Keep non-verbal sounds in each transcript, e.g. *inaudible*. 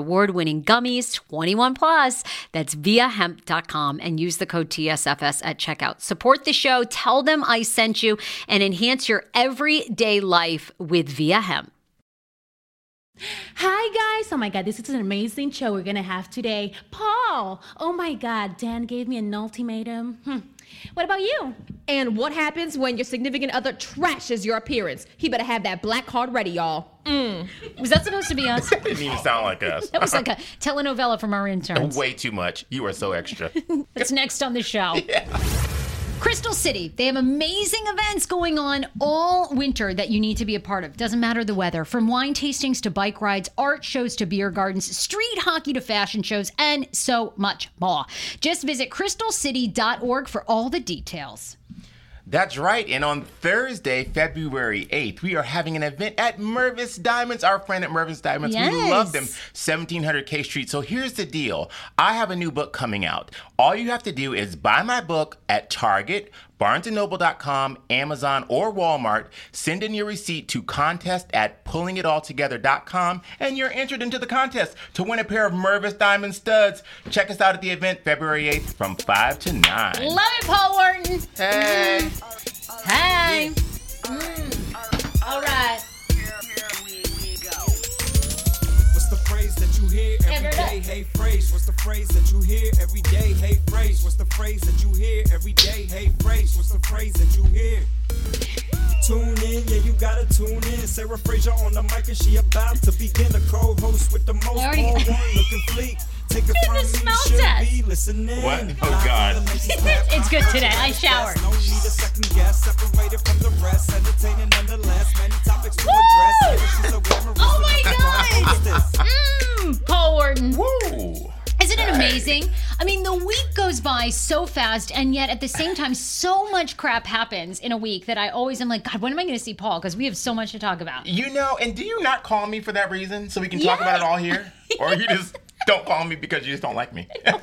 award winning gummies, 21 plus. That's viiahemp.com and use the code TSFS at checkout. Support the show, tell them I sent you, and enhance your everyday life with Viia Hemp. Hi, guys. Oh my God, this is an amazing show we're going to have today. Paul, oh my God, Dan gave me an ultimatum. Hmm. What about you? And what happens when your significant other trashes your appearance? He better have that black card ready, y'all. Mm. Was that supposed to be us? *laughs* it Didn't even sound like us. That was like a telenovela from our interns. Way too much. You are so extra. *laughs* That's next on the show. *laughs* Crystal City. They have amazing events going on all winter that you need to be a part of. Doesn't matter the weather. From wine tastings to bike rides, art shows to beer gardens, street hockey to fashion shows, and so much more. Just visit crystalcity.org for all the details. That's right. And on Thursday, February 8th, we are having an event at Mervis Diamonds, our friend at Mervis Diamonds. We love them, 1700 K Street. So here's the deal I have a new book coming out. All you have to do is buy my book at Target, BarnesandNoble.com, Amazon, or Walmart. Send in your receipt to contest at pullingitalltogether.com, and you're entered into the contest to win a pair of Mervis Diamond studs. Check us out at the event February 8th from 5 to 9. Love it, Paul Wharton. Hey! Mm. Hey. Mm. All right. Hear every day? Hey Frase. What's the phrase that you hear every day? Hey Frase. What's the phrase that you hear every day? Hey Frase. What's the phrase that you hear? Tune in, yeah, you gotta tune in. Sarah Fraser on the mic and she about to begin. The co-host with the most I already- all one looking fleek. Take it from the me, smell you should test. be listening. What? Oh, God. *laughs* It's good today. I showered. No need a second guess, separated from the rest. Entertaining nonetheless, many topics to address. Yeah, she's a glamorous Oh my God. hostess. Mm, Paul Wharton. Woo! Isn't it amazing? I mean, the week goes by so fast, and yet at the same time, so much crap happens in a week that I always am like, God, when am I going to see Paul? Because we have so much to talk about. You know, and do you not call me for that reason so we can talk about it all here? *laughs* Or you just don't call me because you just don't like me? *laughs*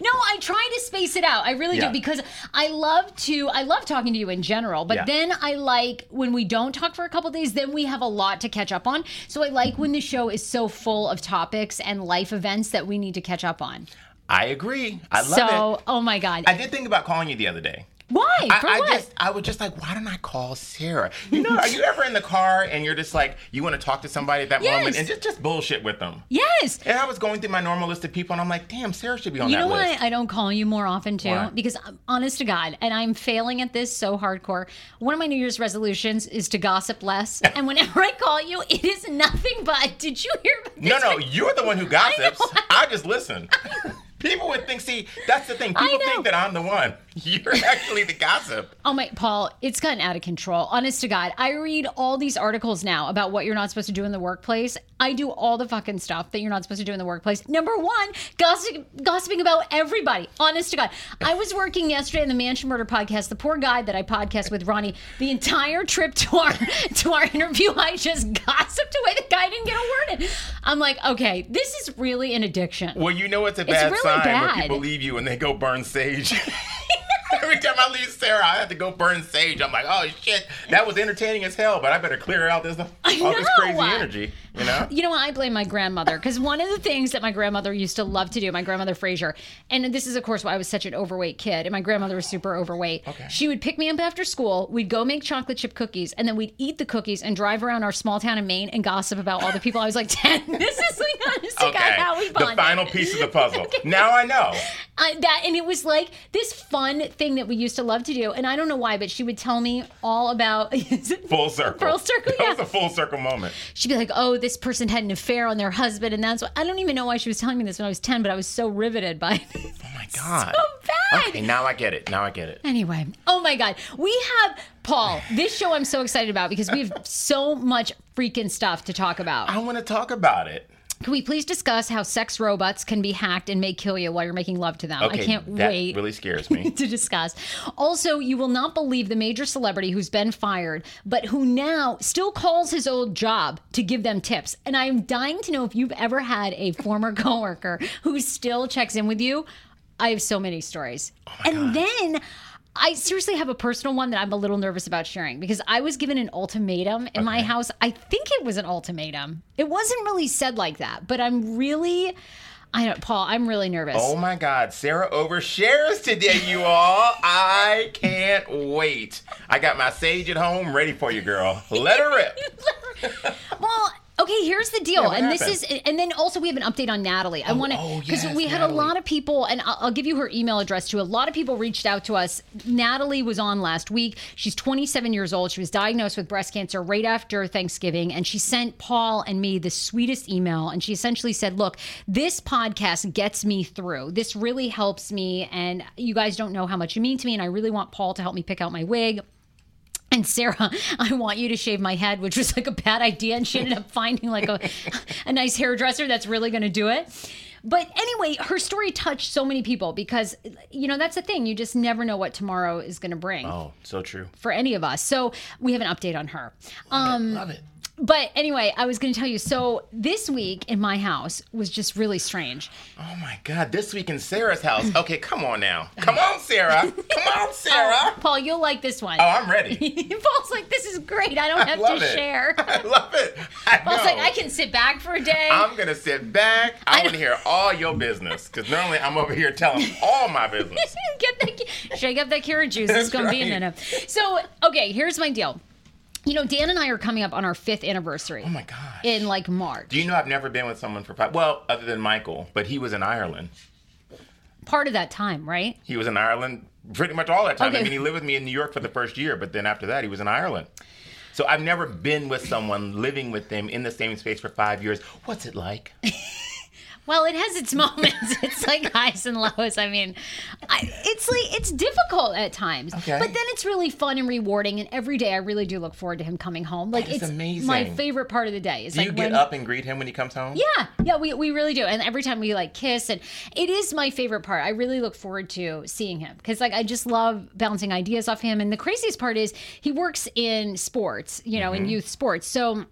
No, I try to space it out. I really Yeah. do because I love to. I love talking to you in general, but Yeah. then I like when we don't talk for a couple days. Then we have a lot to catch up on. So I like when the show is so full of topics and life events that we need to catch up on. I agree. I love so, it. So, oh my god, I did think about calling you the other day. Why? I, For I what? just I was just like, why don't I call Sarah? You know, are you ever in the car and you're just like you want to talk to somebody at that Yes. moment and just just bullshit with them? yes. And I was going through my normal list of people and I'm like, damn, Sarah should be on You that know why list. I don't call you more often too? Why? Because I'm honest to God, and I'm failing at this so hardcore. One of my New Year's resolutions is to gossip less. *laughs* and whenever I call you, it is nothing but, did you hear no, no, you're the one who gossips. *laughs* I, just listen. *laughs* People would think, see, that's the thing. People think that I'm the one. *laughs* You're actually the gossip. Oh my, Paul, it's gotten out of control. Honest to God, I read all these articles now about what you're not supposed to do in the workplace. I do all the fucking stuff that you're not supposed to do in the workplace. Number one, gossip, gossiping about everybody. Honest to God, I was working yesterday in the Mansion Murder podcast. The poor guy that I podcast with, Ronnie, the entire trip to our to our interview, I just gossiped away. The guy didn't get a word in. I'm like, okay, this is really an addiction. Well, you know it's a bad really sign bad. when people leave you and they go burn sage. *laughs* *laughs* Every time I leave Sarah, I have to go burn sage. I'm like, oh shit, that was entertaining as hell, but I better clear out this all this crazy energy. You know? You know what? I blame my grandmother because one of the things that my grandmother used to love to do, my grandmother Fraser, and this is of course why I was such an overweight kid, and my grandmother was super overweight. Okay. She would pick me up after school. We'd go make chocolate chip cookies, and then we'd eat the cookies and drive around our small town in Maine and gossip about all the people. I was like *laughs* ten. This is like honest to God Okay. how we The final piece of the puzzle. *laughs* Now I know. I, that and it was like this fun thing that we used to love to do, and I don't know why, but she would tell me all about. *laughs* Full circle. Full circle, That was yeah. a full circle moment. she'd be like, "Oh, this person had an affair on their husband," and that's what I don't even know why she was telling me this when I was ten, but I was so riveted by it. Oh my *laughs* god. so bad. Okay, now I get it. Now I get it. Anyway, oh my God, we have Paul. This show I'm so excited about because we have so much freaking stuff to talk about. I want to talk about it. Can we please discuss how sex robots can be hacked and may kill you while you're making love to them? Okay, I can't wait. that wait. really scares *laughs* me. to discuss. Also, you will not believe the major celebrity who's been fired, but who now still calls his old job to give them tips. And I'm dying to know if you've ever had a former *laughs* coworker who still checks in with you. I have so many stories. Oh and then I seriously have a personal one that I'm a little nervous about sharing because I was given an ultimatum in my house. I think it was an ultimatum. It wasn't really said like that, but I'm really I don't Paul, I'm really nervous. Oh my God, Sarah overshares today, you all. I can't wait. I got my sage at home ready for you, girl. Let her rip. *laughs* Okay, here's the deal. Yeah, and this is and then also we have an update on Natalie. I want to oh, because oh, yes, we had Natalie. a lot of people and I'll, I'll give you her email address too. A lot of people reached out to us. Natalie was on last week. She's 27 years old. She was diagnosed with breast cancer right after Thanksgiving and she sent Paul and me the sweetest email and she essentially said, "Look, this podcast gets me through. This really helps me and you guys don't know how much you mean to me and I really want Paul to help me pick out my wig." And Sarah, *laughs* I want you to shave my head, which was like a bad idea. And she ended up finding like a, *laughs* a nice hairdresser that's really going to do it. But anyway, her story touched so many people because, you know, that's the thing. You just never know what tomorrow is going to bring Oh, so true. for any of us. So we have an update on her. Um, Love it. But anyway, I was going to tell you. So this week in my house was just really strange. Oh my God, this week in Sarah's house. Okay, come on now. Come on, Sarah. Come on, *laughs* oh, Sarah. Paul, you'll like this one. Oh, I'm ready. *laughs* Paul's like, this is great. I don't I have to it. share. *laughs* I love it. I Paul's know. like, I can sit back for a day. I'm gonna sit back. I want to hear all your business because normally I'm over here telling all my business. Get the shake up that carrot juice. It's gonna be a minute. So, okay, here's my deal. You know, Dan and I are coming up on our fifth anniversary Oh my gosh. in like March. Do you know I've never been with someone for five? Well, other than Michael, but he was in Ireland. Part of that time, right? He was in Ireland pretty much all that time. Okay. I mean, he lived with me in New York for the first year, but then after that, he was in Ireland. So I've never been with someone living with them in the same space for five years. What's it like? *laughs* Well, it has its *laughs* moments. It's like highs and lows. I mean, I, it's like it's difficult at times, Okay. but then it's really fun and rewarding. And every day, I really do look forward to him coming home. Like it's amazing. my favorite part of the day. Is Do like you get when, up and greet him when he comes home? Yeah, yeah, we, we really do. And every time we like kiss, and it is my favorite part. I really look forward to seeing him because like I just love bouncing ideas off him. And the craziest part is he works in sports, you know, in mm-hmm. youth sports. So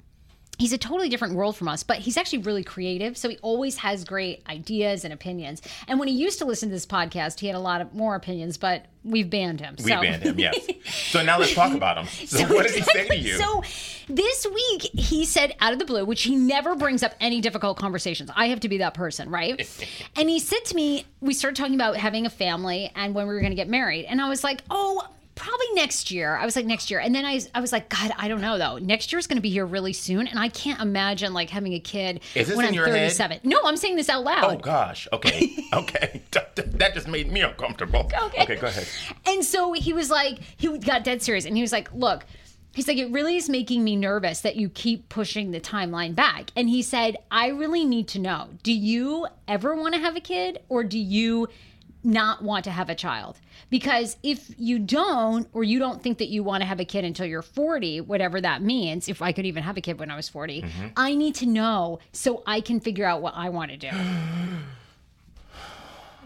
he's a totally different world from us, but he's actually really creative. So he always has great ideas and opinions. And when he used to listen to this podcast, he had a lot of more opinions, but we've banned him. We so. banned him, yes. *laughs* So now let's talk about him. So, what did he say to you? So this week he said out of the blue, which he never brings up any difficult conversations. I have to be that person, right? *laughs* and he said to me, we started talking about having a family and when we were going to get married, and I was like, oh. Probably next year. I was like next year, and then I, I was like, God, I don't know though. Next year's going to be here really soon, and I can't imagine like having a kid Is this when in I'm your head? 37. No, I'm saying this out loud. oh gosh. Okay. *laughs* Okay. *laughs* that just made me uncomfortable. Okay. Okay. Go ahead. And so he was like, he got dead serious, and he was like, "Look, He's like, it really is making me nervous that you keep pushing the timeline back. And he said, I really need to know do you ever want to have a kid or do you not want to have a child? Because if you don't, or you don't think that you want to have a kid until you're 40, whatever that means, if I could even have a kid when I was 40, mm-hmm. I need to know so I can figure out what I want to do. *gasps*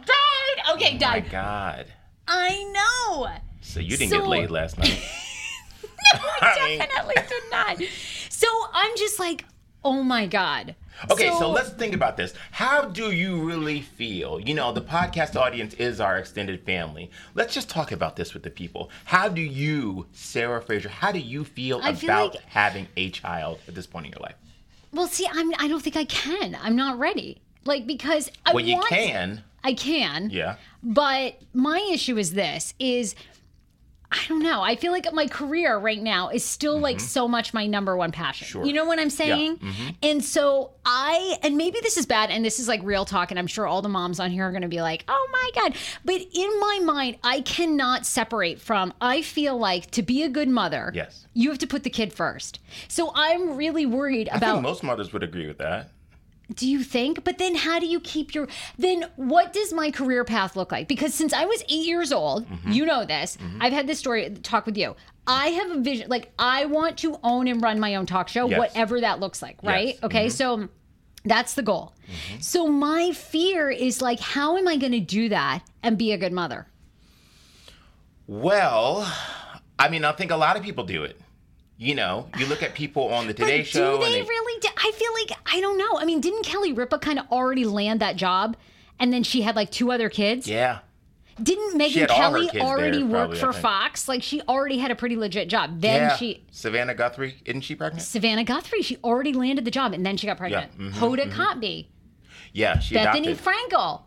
died. Okay, oh died My. God. I know. So you didn't So- get laid last night. *laughs* No, I *laughs* Definitely did not. So I'm just like, oh my God. Okay, so, let's think about this. How do you really feel? You know, the podcast audience is our extended family. Let's just talk about this with the people. How do you, Sarah Fraser, how do you feel I feel about like- having a child at this point in your life? Well, see, I'm. I don't think I can. I'm not ready. Like because I want. Well, you want- can. I can. Yeah. But my issue is this: is I don't know. I feel like my career right now is still like so much my number one passion. Mm-hmm. Sure. You know what I'm saying? And so I, and maybe this is bad, and this is like real talk, and I'm sure all the moms on here are going to be like, oh my God. But in my mind, I cannot separate from, I feel like to be a good mother, Yes. you have to put the kid first. So I'm really worried I about think most mothers would agree with that. Do you think? But then how do you keep your then what does my career path look like? Because since I was 8 years old, Mm-hmm. you know this. I've had this story talk with you. I have a vision like I want to own and run my own talk show, Yes. whatever that looks like, right? Yes. Mm-hmm. Okay? So that's the goal. So my fear is like how am I going to do that and be a good mother? Well, I mean, I think a lot of people do it. You know, you look at people on the Today but Show. do they and really do, I feel like I don't know. I mean, didn't Kelly Ripa kind of already land that job and then she had like two other kids? Yeah. Didn't Megyn had all her Kelly kids there, already work probably, for. Fox? Like she already had a pretty legit job. Then yeah. she Savannah Guthrie, isn't she pregnant? Savannah Guthrie, she already landed the job and then she got pregnant. mhm, Hoda Kotb, Yeah, she Bethany adopted. Frankel.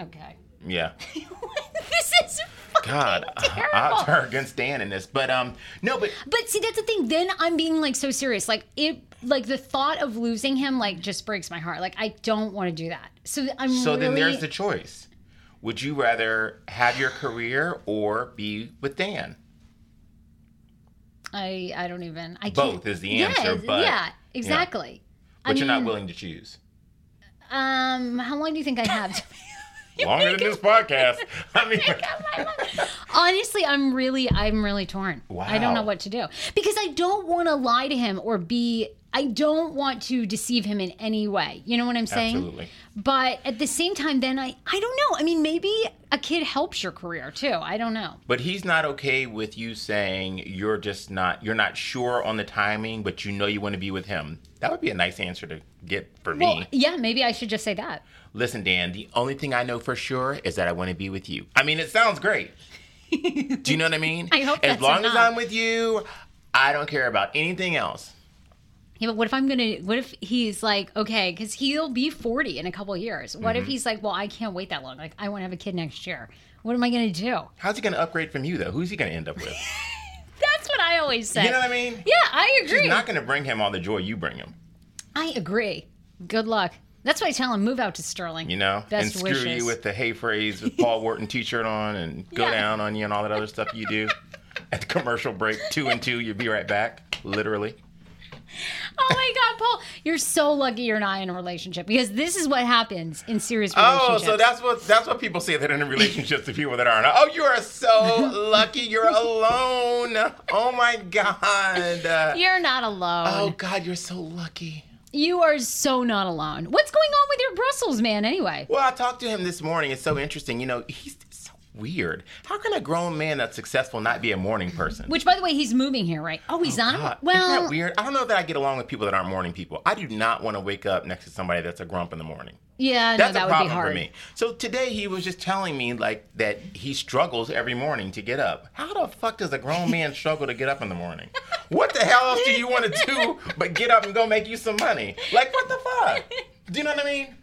Okay. yeah. *laughs* this is God, terrible. odds are against Dan in this, but um, no, but But see, that's the thing. Then I'm being like so serious. Like it, like the thought of losing him, like just breaks my heart. Like I don't want to do that. So I'm so really. then there's the choice. Would you rather have your career or be with Dan? I I don't even. I Both is the Yeah, answer, but- yeah, exactly. But I you're not willing to choose. Um, how long do you think I have? *laughs* Longer than this podcast. *laughs* I mean, *laughs* Honestly, I'm really, I'm really torn. Wow. I don't know what to do because I don't want to lie to him or be. I don't want to deceive him in any way. You know what I'm saying? Absolutely. But at the same time, then I, I don't know. I mean, maybe a kid helps your career too. I don't know. but he's not okay with you saying you're just not you're not sure on the timing, but you know you want to be with him. That would be a nice answer to get for me. Yeah, maybe I should just say that. Listen, Dan, the only thing I know for sure is that I want to be with you. I mean, it sounds great. Do you know what I mean? *laughs* I hope As long as. I'm with you, I don't care about anything else. Yeah, but what if I'm gonna? What if he's like, okay, because he'll be 40 in a couple of years. What Mm-hmm. if he's like, well, I can't wait that long. Like, I want to have a kid next year. What am I gonna do? How's he going to upgrade from you, though? Who's he going to end up with? *laughs* That's what I always say. you know what I mean? Yeah, I agree. She's not going to bring him all the joy you bring him, I agree. Good luck. That's why I tell him move out to Sterling. you know? Best and screw wishes. you with the hey Frase with Paul Wharton t shirt on and go Yeah. down on you and all that other stuff you do. *laughs* At the commercial break, two and two, you'll be right back, literally. Oh my God, Paul, you're so lucky you're not in a relationship because this is what happens in serious Oh, so that's what that's what people say that in relationships to people that aren't. Oh, you are so *laughs* lucky. You're alone. Oh my God. You're not alone. oh God, you're so lucky. You are so not alone. What's going on with your Brussels man anyway? Well, I talked to him this morning. It's so interesting. You know, he's so weird. How can a grown man that's successful not be a morning person? Which, by the way, he's moving here, right? Oh, he's oh, not. God, well, isn't that weird? I don't know that I get along with people that aren't morning people. I do not want to wake up next to somebody that's a grump in the morning. Yeah, no, That's that a would problem be hard. for me. So today he was just telling me like that he struggles every morning to get up. How the fuck does a grown man *laughs* struggle to get up in the morning? What the hell else do you want to do but get up and go make you some money? Like what the fuck? Do you know what I mean?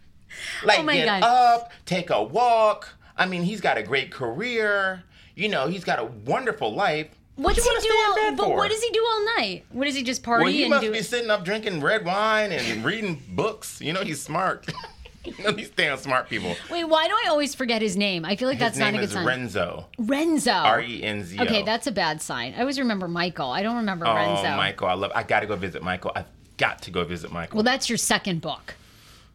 Like Oh get God. up, take a walk. I mean, he's got a great career. You know, he's got a wonderful life. What's you he do? stay in All, but for? what does he do all night? What does he just party Well, he and must do? be sitting up drinking red wine and reading books. You know, he's smart. *laughs* *laughs* These damn smart people. Wait, why do I always forget his name? I feel like that's not a good is sign. Renzo. Renzo. R E N Z O. Okay, that's a bad sign. I always remember Michael. I don't remember Oh, Renzo. Michael, I love. I got to go visit Michael. I've got to go visit Michael. Well, that's your second book.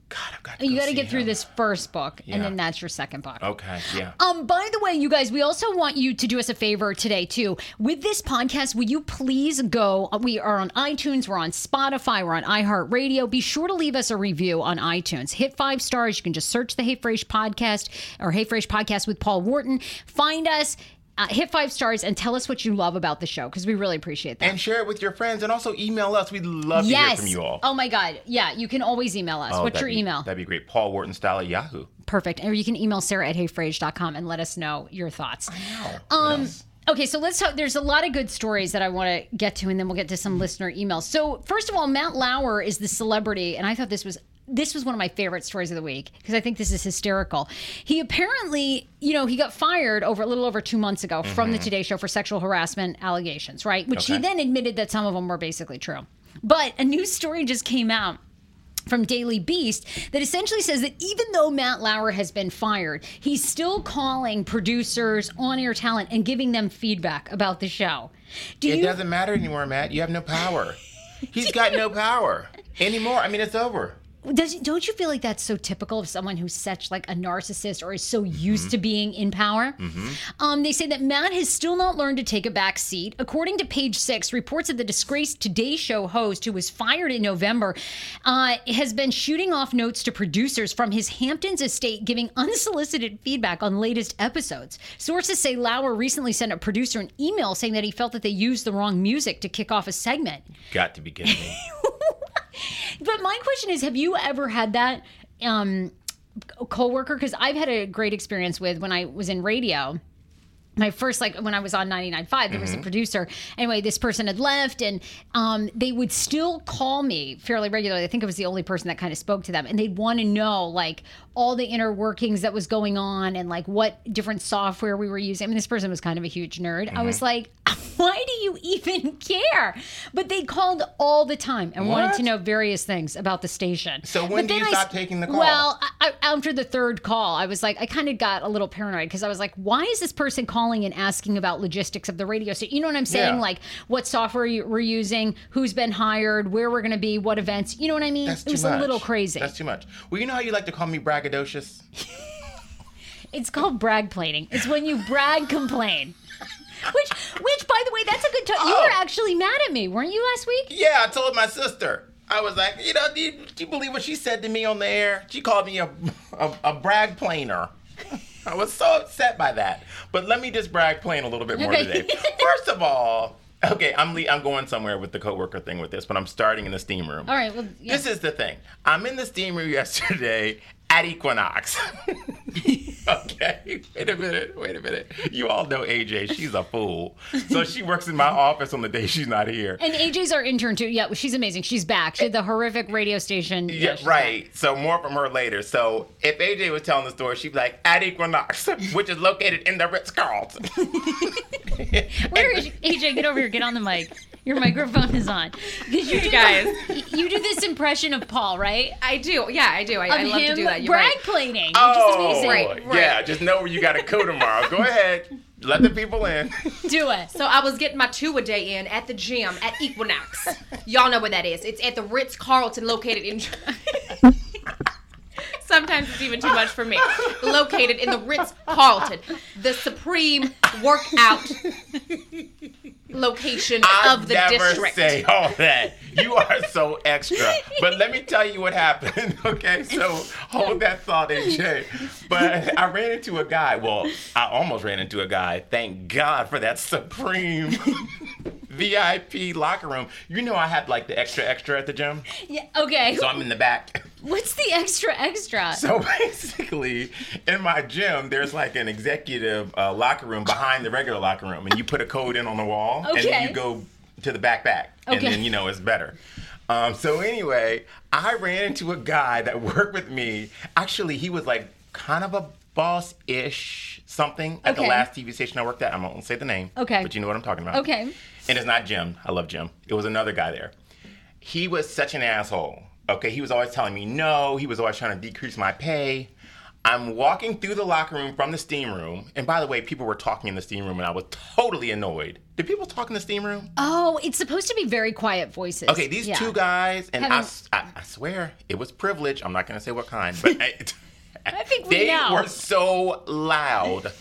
God, I've got to. You go got to get through this first book, and then that's your second book. Okay, yeah. Um, by the way, you guys, we also want you to do us a favor today too. With this podcast, will you please go? uh, We are on iTunes, we're on Spotify, we're on iHeartRadio. Be sure to leave us a review on iTunes. Hit five stars. You can just search the Hey Frase podcast or Hey Frase podcast with Paul Wharton. Find us. Uh, hit five stars and tell us what you love about the show because we really appreciate that. And share it with your friends, and also email us. We'd love to hear from you all. Oh my God. Yeah, you can always email us. Oh, What's your be- email? That'd be great. Paul Wharton style at Yahoo. Perfect. Or you can email Sarah at heyfrase.com and let us know your thoughts. What Um, else? okay, so let's talk. There's a lot of good stories that I want to get to, and then we'll get to some listener emails. So, first of all, Matt Lauer is the celebrity, and I thought this was. This was one of my favorite stories of the week because I think this is hysterical. He apparently, you know, he got fired over a little over two months ago from the mm-hmm. Today Show for sexual harassment allegations, right? Which he then admitted that some of them were basically true. But a new story just came out from Daily Beast that essentially says that even though Matt Lauer has been fired, he's still calling producers, on air talent, and giving them feedback about the show. Do It you? doesn't matter anymore, Matt. You have no power. *laughs* He's got no power *laughs* anymore. I mean, it's over. Does, don't you feel like that's so typical of someone who's such like a narcissist or is so used Mm-hmm. to being in power? Um, they say that Matt has still not learned to take a back seat. According to Page Six, reports of the disgraced Today Show host who was fired in November uh, has been shooting off notes to producers from his Hamptons estate, giving unsolicited feedback on latest episodes. Sources say Lauer recently sent a producer an email saying that he felt that they used the wrong music to kick off a segment. Got to be kidding me. *laughs* But my question is, have you ever had that um, coworker? Because I've had a great experience with when I was in radio. My first, like when I was on 99.5, there was a producer. Anyway, this person had left, and um, they would still call me fairly regularly. I think I was the only person that kind of spoke to them, and they'd want to know like all the inner workings that was going on and like what different software we were using. I mean, this person was kind of a huge nerd. I was like, why do you even *laughs* care? But they called all the time and wanted to know various things about the station. So when But do you I stop taking the call? Well, I, after the third call, I was like, I kind of got a little paranoid because I was like, why is this person calling and asking about logistics of the radio station? You know what I'm saying? Yeah. Like what software you- we're using, who's been hired, where we're going to be, what events. You know what I mean? That's it was much. a little crazy. That's too much. Well, you know how you like to call me braggadocious? *laughs* It's called brag planing. It's when you brag complain. Which, which, by the way, that's a good time. You Oh. were actually mad at me, weren't you last week? Yeah, I told my sister. I was like, you know, do you, do you believe what she said to me on the air? She called me a, a, a brag planer. I was so upset by that. But let me just brag plane a little bit more Okay. today. *laughs* First of all, okay, I'm le- I'm going somewhere with the coworker thing with this, but I'm starting in the steam room. All right. Well, yeah. This is the thing. I'm in the steam room *laughs* yesterday at Equinox. *laughs* okay, wait a minute, wait a minute. You all know AJ. She's a fool. So she works in my office on the day she's not here. and AJ's our intern too. Yeah, she's amazing. She's back. She had the horrific radio station. Yeah, she's right. So more from her later. So if AJ was telling the story, she'd be like, at Equinox, which is located in the Ritz Carlton. *laughs* Where is AJ? Get over here. Get on the mic. Your microphone is on. Because you do guys. you do this impression of Paul, right? I do. Yeah, I do. I, I love him to do that. You're brag right. planing. oh, which. Right, right. yeah. Just know where you got to go tomorrow. Go ahead. Let the people in. Do it. So I was getting my two a day in at the gym at Equinox. Y'all know where that is. It's at the Ritz Carlton, located in. *laughs* Sometimes it's even too much for me. Located in the Ritz Carlton, the supreme workout location I of the never district. say all that. You are so extra. But let me tell you what happened. *laughs* Okay, so hold that thought, AJ. But I ran into a guy. Well, I almost ran into a guy. Thank God for that supreme VIP locker room. You know, I had like the extra extra at the gym, Yeah. Okay. so I'm in the back. *laughs* What's the extra extra? So basically, in my gym, there's like an executive uh, locker room behind the regular locker room, and you put a code in on the wall, and then you go to the back and Okay. And then you know it's better. Um, so anyway, I ran into a guy that *laughs* worked with me. Actually, he was like kind of a boss-ish something at Okay. the last TV station I worked at. I won't gonna say the name. Okay. But you know what I'm talking about. Okay. And it's not Jim. I love Jim. It was another guy there. He was such an asshole Okay, he was always telling me no. He was always trying to decrease my pay. I'm walking through the locker room from the steam room, and by the way, people were talking in the steam room, and I was totally annoyed. Did people talk in the steam room? Oh, it's supposed to be very quiet voices. Okay, these Yeah. two guys, and I, I- I swear it was privilege. I'm not gonna say what kind, but *laughs* I, I think we *laughs* they know. were so loud.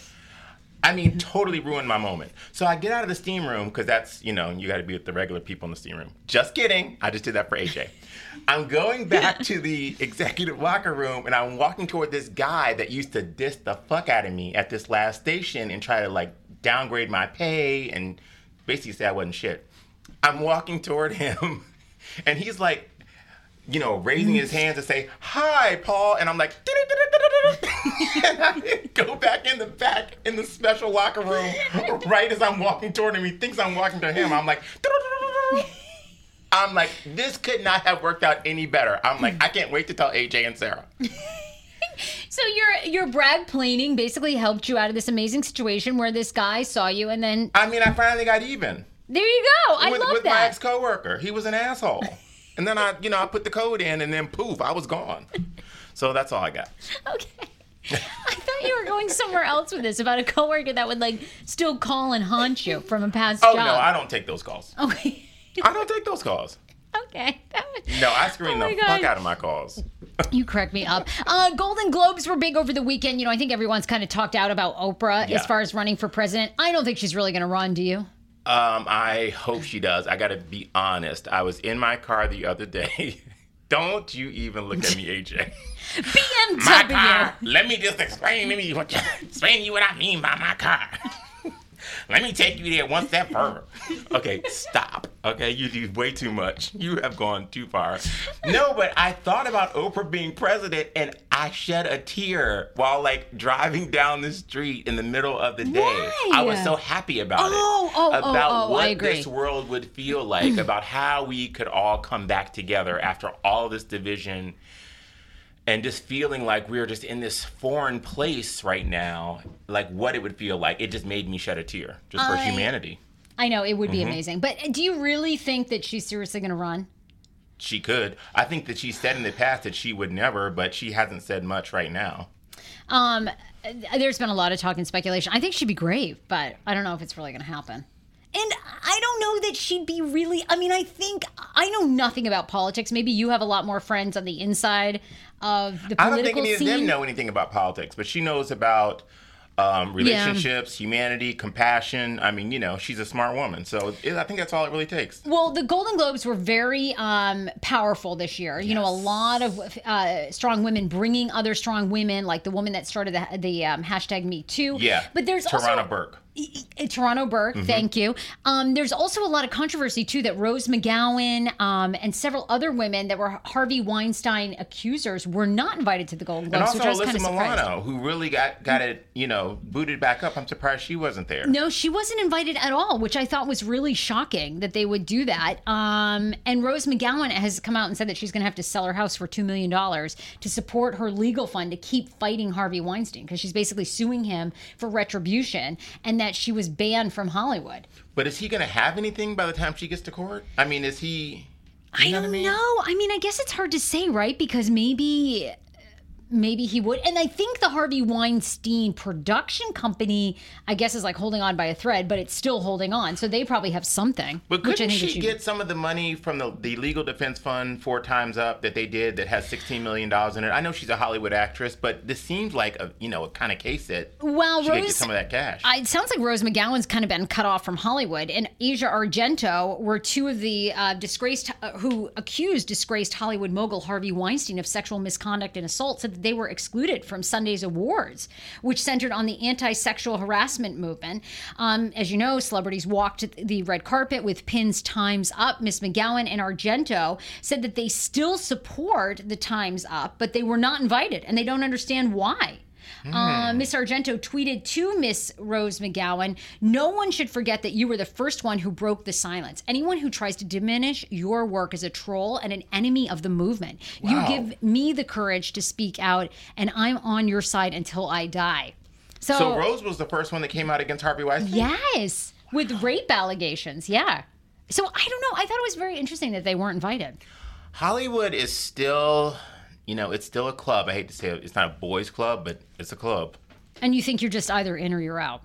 I mean, mm-hmm. totally ruined my moment. So I get out of the steam room because that's you know you got to be with the regular people in the steam room. Just kidding. I just did that for AJ. *laughs* I'm going back *laughs* to the executive locker room and I'm walking toward this guy that used to diss the fuck out of me at this last station and try to like downgrade my pay and basically say I wasn't shit. I'm walking toward *laughs* him and he's like, you know, raising his hands to say, Hi, Paul. And I'm like, and *laughs* I go back in the back in the special locker room right as I'm walking toward him. He thinks I'm walking to him. I'm like, I'm like, this could not have worked out any better. I'm like, I can't wait to tell AJ and Sarah. *laughs* So your your brag planing basically helped you out of this amazing situation where this guy saw you, and then I mean, I finally got even there you go. I with, love with my that. ex coworker. He was an asshole. And then I, you know, I put the code in and then poof, I was gone. *laughs* So that's all I got. Okay. I thought you were going somewhere else with this about a coworker that would like still call and haunt you from a past Oh, job. no, I don't take those calls. Okay. I don't take those calls. Okay. That was- No, I screen Oh the God. fuck out of my calls. You crack me up. Uh, Golden Globes were big over the weekend. You know, I think everyone's kind of talked out about Oprah Yeah. as far as running for president. I don't think she's really going to run. Do you? Um, I hope she does. I gotta be honest. I was in my car the other day. *laughs* Don't you even look at me, *laughs* AJ. BMW. My car. Let me just explain to you what explain to you what I mean by my car. *laughs* Let me take you there one step further. *laughs* Okay, stop. Okay, you do way too much. You have gone too far. No, but I thought about Oprah being president and I shed a tear while like driving down the street in the middle of the day. Why? I was so happy about Oh, it. oh, oh, about oh, I what agree. this world would feel like, about how we could all come back together after all this division and just feeling like we are just in this foreign place right now, like what it would feel like. It just made me shed a tear just for I- humanity. I know it would Mm-hmm. be amazing. But do you really think that she's seriously going to run? She could. I think that she said in the past that she would never, but she hasn't said much right now. Um, there's been a lot of talk and speculation. I think she'd be great, but I don't know if it's really going to happen. And I don't know that she'd be really. I mean, I think I know nothing about politics. Maybe you have a lot more friends on the inside of the political scene. I don't think any of them know anything about politics, but she knows about um, relationships, humanity, compassion. I mean, you know, she's a smart woman. So it, I think that's all it really takes. Well, the Golden Globes were very um, powerful this year. You know, a lot of uh, strong women bringing other strong women, like the woman that started the, the um, hashtag Me Too. Yeah. but there's Tarana also Burke. Uh, Toronto Burke, Mm-hmm. thank you. Um, there's also a lot of controversy too that Rose McGowan um, and several other women that were Harvey Weinstein accusers were not invited to the Golden Globes. And also which Alyssa. Milano, who really got got it, you know, booted back up. I'm surprised she wasn't there. No, she wasn't invited at all, which I thought was really shocking that they would do that. Um, and Rose McGowan has come out and said that she's going to have to sell her house for $2 million to support her legal fund to keep fighting Harvey Weinstein because she's basically suing him for retribution and that she was banned from Hollywood. But is he going to have anything by the time she gets to court? I mean, is he? I know what don't I mean? know. I mean, I guess it's hard to say, right? Because maybe maybe he would. And I think the Harvey Weinstein production company, I guess, is like holding on by a thread, but it's still holding on. So they probably have something. But couldn't think she get some of the money from the, the legal defense fund four times up that they did that has $16 million in it? I know she's a Hollywood actress, but this seems like a, you know, a kind of case that Well, she could get some of that cash. I- it sounds like Rose McGowan's kind of been cut off from Hollywood, and Asia Argento were two of the uh, disgraced uh, who accused disgraced Hollywood mogul Harvey Weinstein of sexual misconduct and assault. Said that they were excluded from Sunday's awards, which centered on the anti-sexual harassment movement. Um, as you know, celebrities walked the red carpet with pins "Times Up." Miss McGowan and Argento said that they still support the Times Up, but they were not invited, and they don't understand why. Uh, Miss Argento tweeted to Miss Rose McGowan, No one should forget that you were the first one who broke the silence. Anyone who tries to diminish your work is a troll and an enemy of the movement. You give me the courage to speak out, and I'm on your side until I die. So, so Rose was the first one that came out against Harvey Weinstein? yes, with rape allegations. Yeah. So I don't know. I thought it was very interesting that they weren't invited. Hollywood is still, you know, it's still a club. I hate to say it, it's not a boys' club, but it's a club. And you think you're just either in or you're out.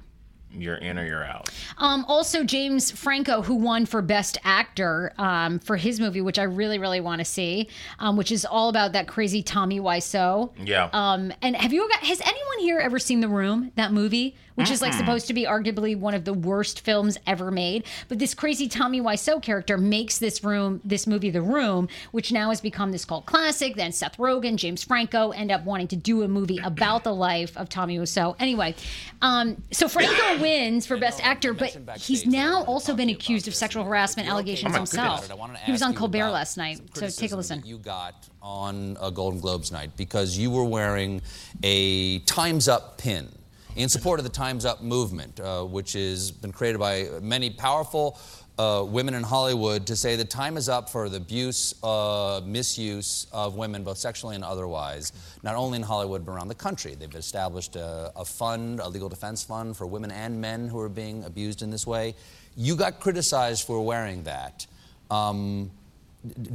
You're in or you're out. Um, also, James Franco, who won for Best Actor um, for his movie, which I really, really want to see, um, which is all about that crazy Tommy Wiseau. Yeah. Um, and have you got? Has anyone here ever seen The Room? That movie, which is like supposed to be arguably one of the worst films ever made, but this crazy Tommy Wiseau character makes this room, this movie, The Room, which now has become this cult classic. Then Seth Rogen, James Franco end up wanting to do a movie about the life of Tommy Wiseau. Anyway, um, so Franco *coughs* wins for Best Actor, but he's now also been accused of sexual harassment allegations himself. goodness. I wanted to He was on Colbert last night, so take a listen. You got on a Golden Globes night because you were wearing a Times Up pin in support of the Times Up movement, uh, which has been created by many powerful uh, women in Hollywood to say the time is up for the abuse, uh, misuse of women, both sexually and otherwise, not only in Hollywood but around the country. They've established a, a fund, a legal defense fund for women and men who are being abused in this way. You got criticized for wearing that. Um,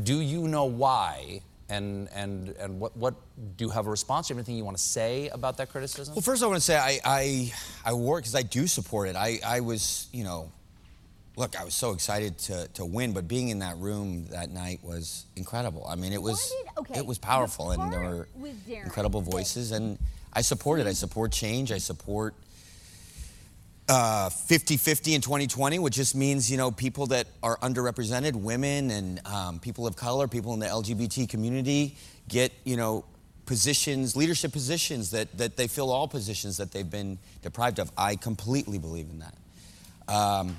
do you know why? And, and, and what, what do you have a response? Do you have anything you want to say about that criticism? Well, first I want to say I I, I work because I do support it. I, I was you know, look, I was so excited to, to win, but being in that room that night was incredible. I mean, it was did- okay, it was the powerful, and there were incredible voices, and I support it. I support change. I support. Uh, 50-50 in 2020, which just means you know people that are underrepresented, women and um, people of color, people in the LGBT community get you know positions, leadership positions that that they fill all positions that they've been deprived of. I completely believe in that. Um,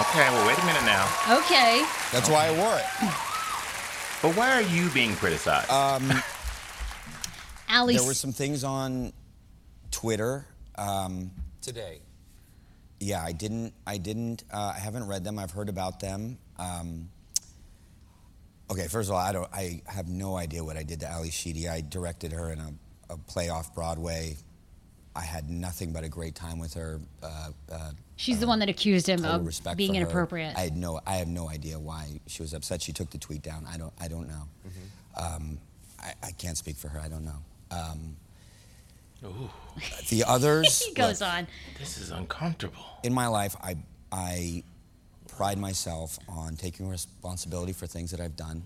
Okay, well, wait a minute now. Okay. that's why I wore it. But why are you being criticized? Ally, There were some things on Twitter. Um, Today. Yeah, I didn't. I didn't. Uh, I haven't read them. I've heard about them. Um, okay, first of all, I don't. I have no idea what I did to Ally Sheedy. I directed her in a, a play off Broadway. I had nothing but a great time with her. Uh, uh, she's the one that accused him of being for her. inappropriate. I had no. I have no idea why she was upset. She took the tweet down. I don't. I don't know. Um, I, I can't speak for her. I don't know. Um, the others. *laughs* he goes look, on. this is uncomfortable. in my life, I, I pride myself on taking responsibility for things that I've done.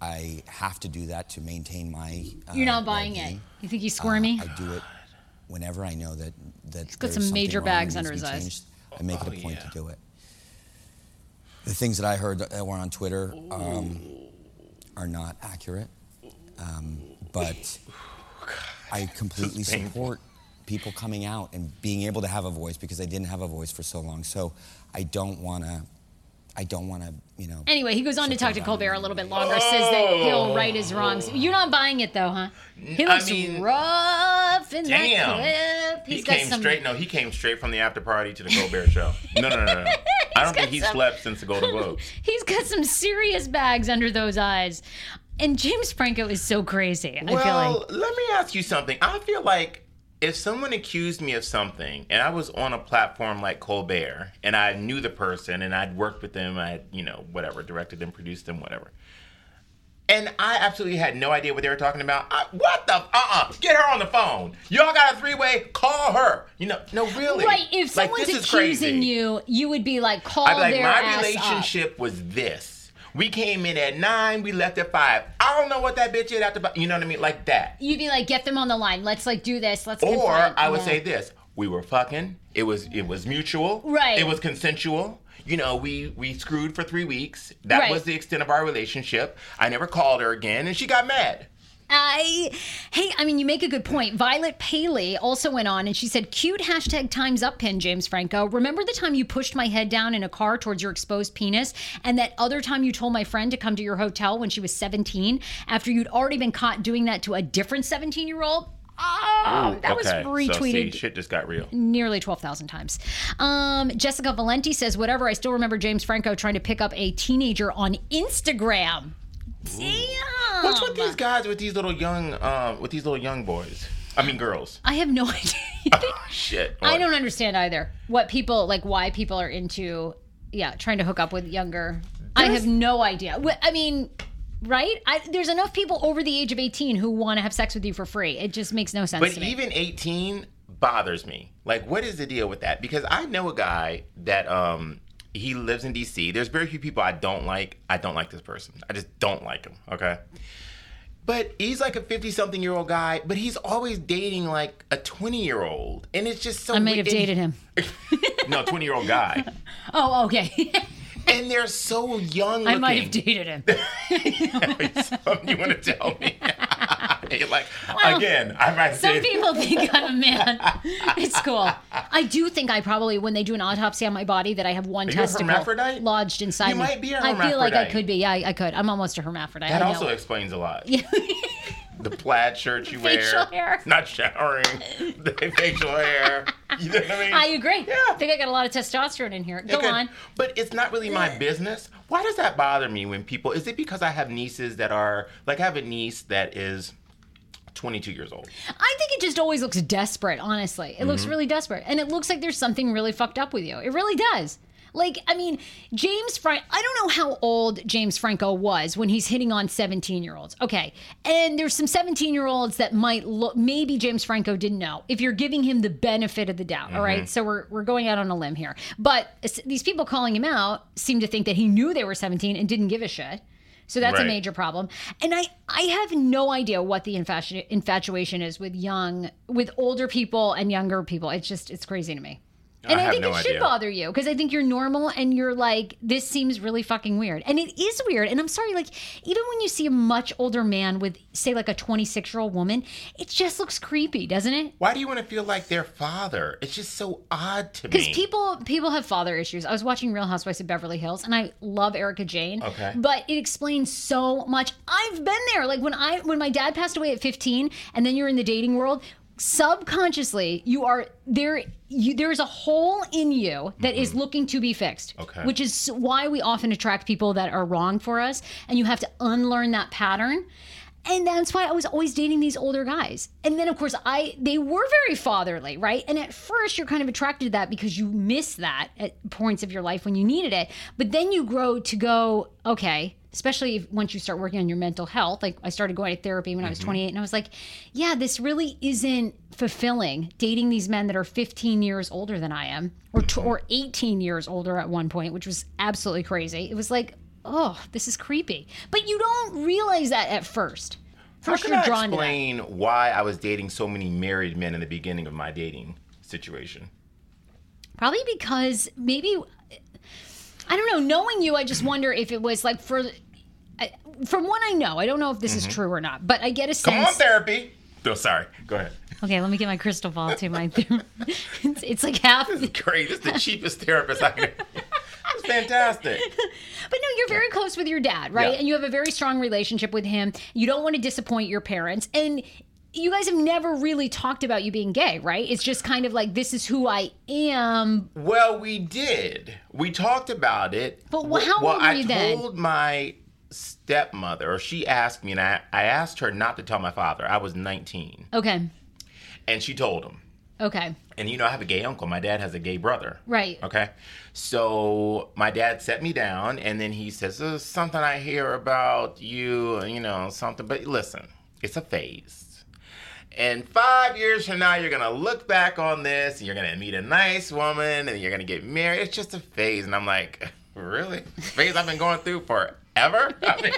I have to do that to maintain my. Uh, You're not buying it. well-being. You think he's squirmy? Uh, I do it whenever I know that that got some major bags under his to eyes. changed. I make it Oh, a point yeah. to do it. The things that I heard that were on Twitter um, are not accurate, um, but I *laughs* completely This is painful. support people coming out and being able to have a voice because I didn't have a voice for so long. So I don't want to. I don't want to, you know. Anyway, he goes on to talk to Something Colbert a little bit longer. Says that he'll oh. right his wrongs. You're not buying it though, huh? He I looks mean, rough in that Damn. clip. He He's got came some. straight. No, he came straight from the after party to the Colbert show. No, no, no, no. no. *laughs* I don't think got he some- slept since the Golden Globes. *laughs* He's got some serious bags under those eyes. And James Franco is so crazy. I feel Well, like. let me ask you something. I feel like if someone accused me of something and I was on a platform like Colbert and I knew the person and I'd worked with them, I you know, whatever, directed them, produced them, whatever. And I absolutely had no idea what they were talking about. I, what the? Uh uh Get her on the phone. Y'all got a three way? Call her. You know, no, really. Right, if Like, someone's is accusing you, you would be like, call I'd be like, their my ass up. relationship was this. We came in at nine, we left at five. I don't know what that bitch did after, you know what I mean? Like that. You'd be like, get them on the line. Let's like do this. Let's Or confront. I would Yeah. say this: we were fucking. It was it was mutual. Right. It was consensual. You know, we we screwed for three weeks. That Right. was the extent of our relationship. I never called her again, and she got mad. I, hey, I mean, you make a good point. Violet Paley also went on and she said, cute hashtag times up pin, James Franco. Remember the time you pushed my head down in a car towards your exposed penis? And that other time you told my friend to come to your hotel when she was 17 after you'd already been caught doing that to a different 17 year old? Oh, that was okay. So see, shit just got real. nearly 12,000 times. Um, Jessica Valenti says, whatever, I still remember James Franco trying to pick up a teenager on Instagram. Damn. What's with these guys with these little young um with these little young boys? I mean girls. I have no *laughs* idea. Shit. I don't understand either. What people like, why people are into, yeah, trying to hook up with younger. I have no idea. I mean, right? I, there's enough people over the age of 18 who want to have sex with you for free. It just makes no sense But to me. even 18 bothers me. Like, what is the deal with that? Because I know a guy that um he lives in DC. There's very few people I don't like. I don't like this person. I just don't like him. Okay. But he's like a 50 something year old guy, but he's always dating like a 20 year old. And it's just so I may weird. have dated him. *laughs* no, 20 year old guy. *laughs* Oh, okay. *laughs* And they're so young. I might have dated him. You want to tell me? *laughs* You're like, Well, again, I might Some say. people *laughs* think I'm a man. It's cool. I do think I probably, when they do an autopsy on my body, that I have one Are testicle hermaphrodite? lodged inside You me. might be a I feel like I could be. Yeah, I, I could. I'm almost a hermaphrodite. That also explains a lot. *laughs* the plaid shirt you wear, Facial hair. not showering, the facial hair. You know what I mean? I agree. Yeah. I think I got a lot of testosterone in here. Go Okay. on. But it's not really my business. Why does that bother me when people? Is it because I have nieces that are like I have a niece that is 22 years old. I think it just always looks desperate, honestly. It looks Mm-hmm. really desperate. And it looks like there's something really fucked up with you. It really does. Like, I mean, James Frank, I don't know how old James Franco was when he's hitting on 17 year olds. Okay. And there's some 17 year olds that might look, maybe James Franco didn't know if you're giving him the benefit of the doubt. all Mm-hmm. right. So we're, we're going out on a limb here. But these people calling him out seem to think that he knew they were 17 and didn't give a shit. So that's a major problem. And I, I have no idea what the infatu- infatuation is with young, with older people and younger people. It's just, it's crazy to me. And I I, think no it should bother you because I think you're normal and you're like, this seems really fucking weird. And it is weird. And I'm sorry, like, even when you see a much older man with, say, like a 26 year old woman, it just looks creepy, doesn't it? Why do you want to feel like their father? It's just so odd to me. Because people people have father issues. I was watching Real Housewives of Beverly Hills, and I love Erika Jayne. Okay. but it explains so much. I've been there. Like when I when my dad passed away at 15, and then you're in the dating world. Subconsciously, you are there. You, there's a hole in you that is looking to be fixed. Mm-hmm. Okay. Which is why we often attract people that are wrong for us, and you have to unlearn that pattern. And that's why I was always dating these older guys. And then of course I they were very fatherly, right? And at first you're kind of attracted to that because you miss that at points of your life when you needed it. But then you grow to go, okay, especially if, once you start working on your mental health. Like I started going to therapy when I was mm-hmm. 28 and I was like, yeah, this really isn't fulfilling dating these men that are 15 years older than I am or t- mm-hmm. or 18 years older at one point, which was absolutely crazy. It was like oh, this is creepy. But you don't realize that at first. How can you're I drawn to that. explain why I was dating so many married men in the beginning of my dating situation? Probably because maybe, I don't know, knowing you, I just wonder if it was like for, I, from what I know, I don't know if this is true or not, but I get a Mm-hmm. Come on, therapy. No, sorry. Go ahead. Okay, let me get my crystal ball to my. *laughs* it's, it's like half. Great. This is the cheapest therapist I can. It's fantastic. *laughs* But no, you're very close with your dad, right? Yeah. And you have a very strong relationship with him. You don't want to disappoint your parents. And you guys have never really talked about you being gay, right? It's just kind of like, this is who I am. Well, we did. We talked about it. But wh- Well- how well, old were I you then? told my stepmother, or she asked me, and I, I asked her not to tell my father. I was 19. Okay. And she told him. Okay. And you know, I have a gay uncle. My dad has a gay brother. Right. Okay. So my dad set me down, and then he says, There's something I hear about you, you know, something. But listen, it's a phase. And five years from now, you're going to look back on this, and you're going to meet a nice woman, and you're going to get married. It's just a phase. And I'm like, *laughs* Really? Phase I've been going through forever? *laughs* I mean,